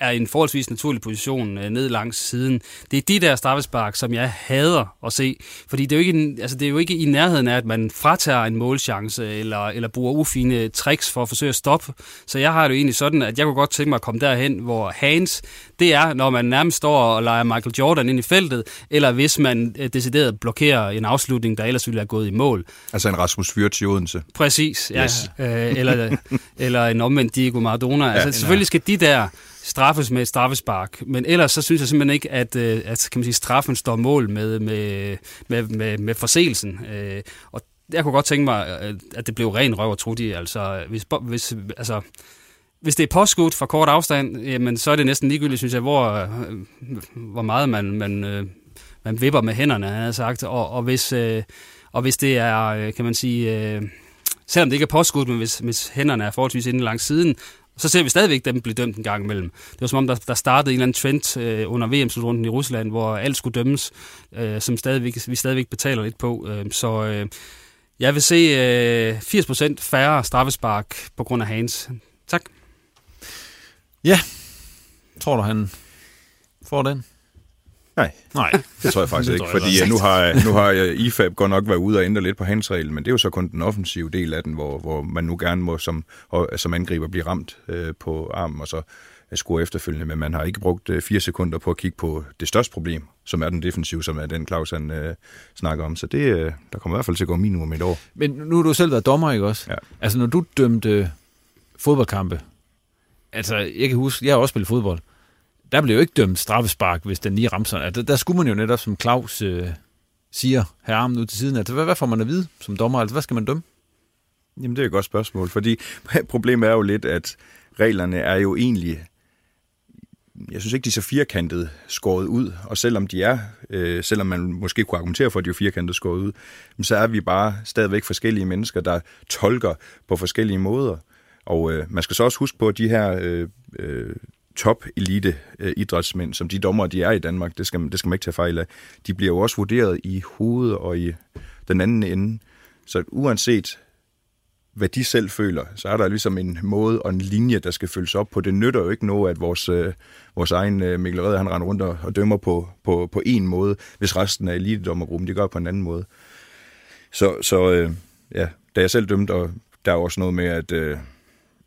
er i en forholdsvis naturlig position øh, ned langs siden. Det er de der straffespark, som jeg hader at se, fordi det er jo ikke, altså det er jo ikke i nærheden af, at man fratager en målchance eller, eller bruger ufine tricks for at forsøge at stoppe. Så jeg har det jo egentlig sådan, at jeg kunne godt tænke mig at komme derhen, hvor Hans, det er, når man nærmest står og leger Michael Jordan ind i feltet, eller hvis man øh, decideret blokerer en afslutning, der ellers ville have gået i mål. Altså en Rasmus Fyrt i Odense. Præcis, ja. Yes. Øh, eller, eller en omvendt Diego Maradona. Ja, altså selvfølgelig skal de der straffes med et straffespark. Men ellers så synes jeg simpelthen ikke, at, øh, at kan man sige, straffen står mål med, med, med, med, med forseelsen. Øh, og jeg kunne godt tænke mig, øh, at det blev ren røv og trudi. Altså, hvis, hvis, altså, hvis det er påskudt fra kort afstand, jamen, så er det næsten ligegyldigt, synes jeg, hvor, øh, hvor meget man, man, øh, man vipper med hænderne, har sagt. Og, og, hvis, øh, og hvis det er, kan man sige, selvom det ikke er påskudt, men hvis, hvis hænderne er forholdsvis inde langs siden, så ser vi stadigvæk dem blive dømt en gang imellem. Det var som om, der, der startede en eller anden trend øh, under VM-slutrunden i Rusland, hvor alt skulle dømmes, øh, som stadigvæk, vi stadigvæk betaler lidt på. Øh, så øh, jeg vil se øh, 80% færre straffespark på grund af Hans. Tak. Ja. Tror du, han får den? Nej, Nej. det tror jeg faktisk ikke, fordi jeg nu har, nu har IFAB godt nok været ude og ændre lidt på handsreglen, men det er jo så kun den offensive del af den, hvor, hvor man nu gerne må som, som angriber blive ramt øh, på armen, og så score efterfølgende, men man har ikke brugt øh, fire sekunder på at kigge på det største problem, som er den defensive, som er den Claus han øh, snakker om. Så det, øh, der kommer i hvert fald til at gå minimum et år. Men nu har du selv været dommer, ikke også? Ja. Altså når du dømte fodboldkampe, altså jeg kan huske, jeg har også spillet fodbold, der blev jo ikke dømt straffespark, hvis den lige ramte sådan. Altså, der skulle man jo netop, som Claus øh, siger, have armen ud til siden. Altså, hvad, hvad får man at vide som dommer? Altså, hvad skal man dømme? Jamen, det er et godt spørgsmål, fordi problemet er jo lidt, at reglerne er jo egentlig, jeg synes ikke, de er så firkantet skåret ud, og selvom de er, øh, selvom man måske kunne argumentere for, at de er firkantet skåret ud, så er vi bare stadigvæk forskellige mennesker, der tolker på forskellige måder. Og øh, man skal så også huske på, at de her øh, øh, top elite øh, idrætsmænd, som de dommer, de er i Danmark, det skal, det skal man ikke tage fejl af, de bliver jo også vurderet i hovedet og i den anden ende. Så uanset hvad de selv føler, så er der ligesom en måde og en linje, der skal følges op på. Det nytter jo ikke noget, at vores, øh, vores egen øh, Mikkel Redder, han render rundt og, og dømmer på, på, på en måde, hvis resten af elitedommergruppen, de gør på en anden måde. Så, så øh, ja, da jeg selv dømte, og der er også noget med, at øh,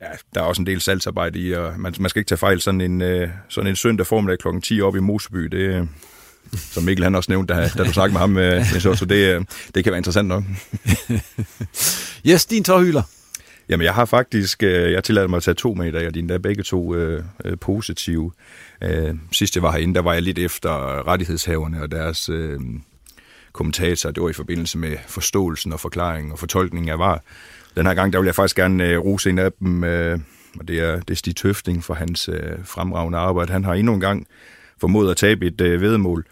ja, der er også en del salgsarbejde i, og man, man skal ikke tage fejl. Sådan en, øh, sådan en søndag formiddag kl. 10 op i Moseby, det, øh, som Mikkel han også nævnte, da, da du snakkede med ham, øh, så, så det, øh, det kan være interessant nok. yes, din tårhyler. Jamen, jeg har faktisk, øh, jeg tillader mig at tage to med i dag, og dine er begge to øh, øh, positive. Øh, sidst jeg var herinde, der var jeg lidt efter rettighedshaverne og deres øh, kommentator. Det var i forbindelse med forståelsen og forklaringen og fortolkningen af var. Den her gang, der vil jeg faktisk gerne øh, rose en af dem, øh, og det er, det er Stig Tøfting for hans øh, fremragende arbejde. Han har endnu en gang formået at tabe et øh, vedemål,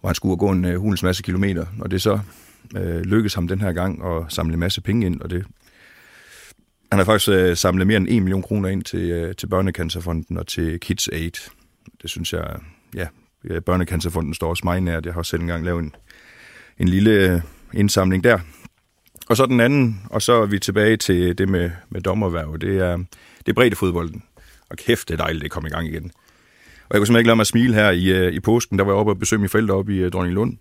hvor han skulle gå en øh, hulens masse kilometer, og det så øh, lykkedes ham den her gang at samle en masse penge ind, og det han har faktisk øh, samlet mere end 1 million kroner ind til, øh, til Børnecancerfonden og til Kids Aid. Det synes jeg, ja, Børnecancerfonden står også mig nært. Jeg har også selv engang lavet en, en lille øh, indsamling der. Og så den anden, og så er vi tilbage til det med, med dommerværv. Det er, det er breddefodbolden. Og kæft, det er dejligt, det kom i gang igen. Og jeg kunne simpelthen ikke lade mig smile her i, øh, i påsken. Der var jeg oppe og besøge mine forældre oppe i øh, Dronning Lund.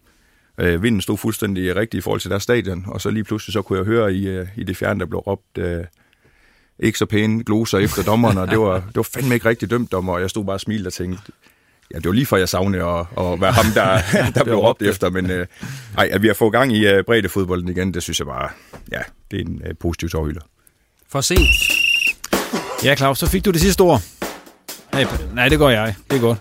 Øh, vinden stod fuldstændig rigtigt i forhold til deres stadion, og så lige pludselig så kunne jeg høre i, øh, i det fjerne, der blev råbt øh, ikke så pæne gloser efter dommeren, og det var, det var fandme ikke rigtig dømt dommer, og jeg stod bare og smilte og tænkte, Ja, det var lige for, jeg savnede at, at være ham, der, der blev råbt efter, men øh, ej, at vi har fået gang i uh, breddefodbolden igen, det synes jeg bare, ja, det er en uh, positiv tårhylder. For sent. Ja, Claus, så fik du det sidste ord. Nej, nej, det går jeg. Det er godt.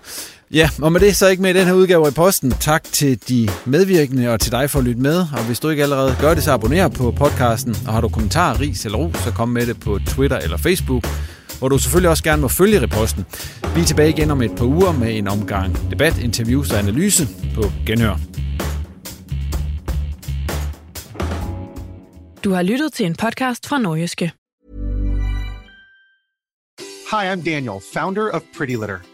Ja, og med det så ikke med i den her udgave i posten. Tak til de medvirkende og til dig for at lytte med. Og hvis du ikke allerede gør det, så abonner på podcasten. Og har du kommentarer, ris eller ros, så kom med det på Twitter eller Facebook hvor du selvfølgelig også gerne må følge reposten. Vi er tilbage igen om et par uger med en omgang debat, interviews og analyse på Genhør. Du har lyttet til en podcast fra Nordjyske. Hi, I'm Daniel, founder of Pretty Litter.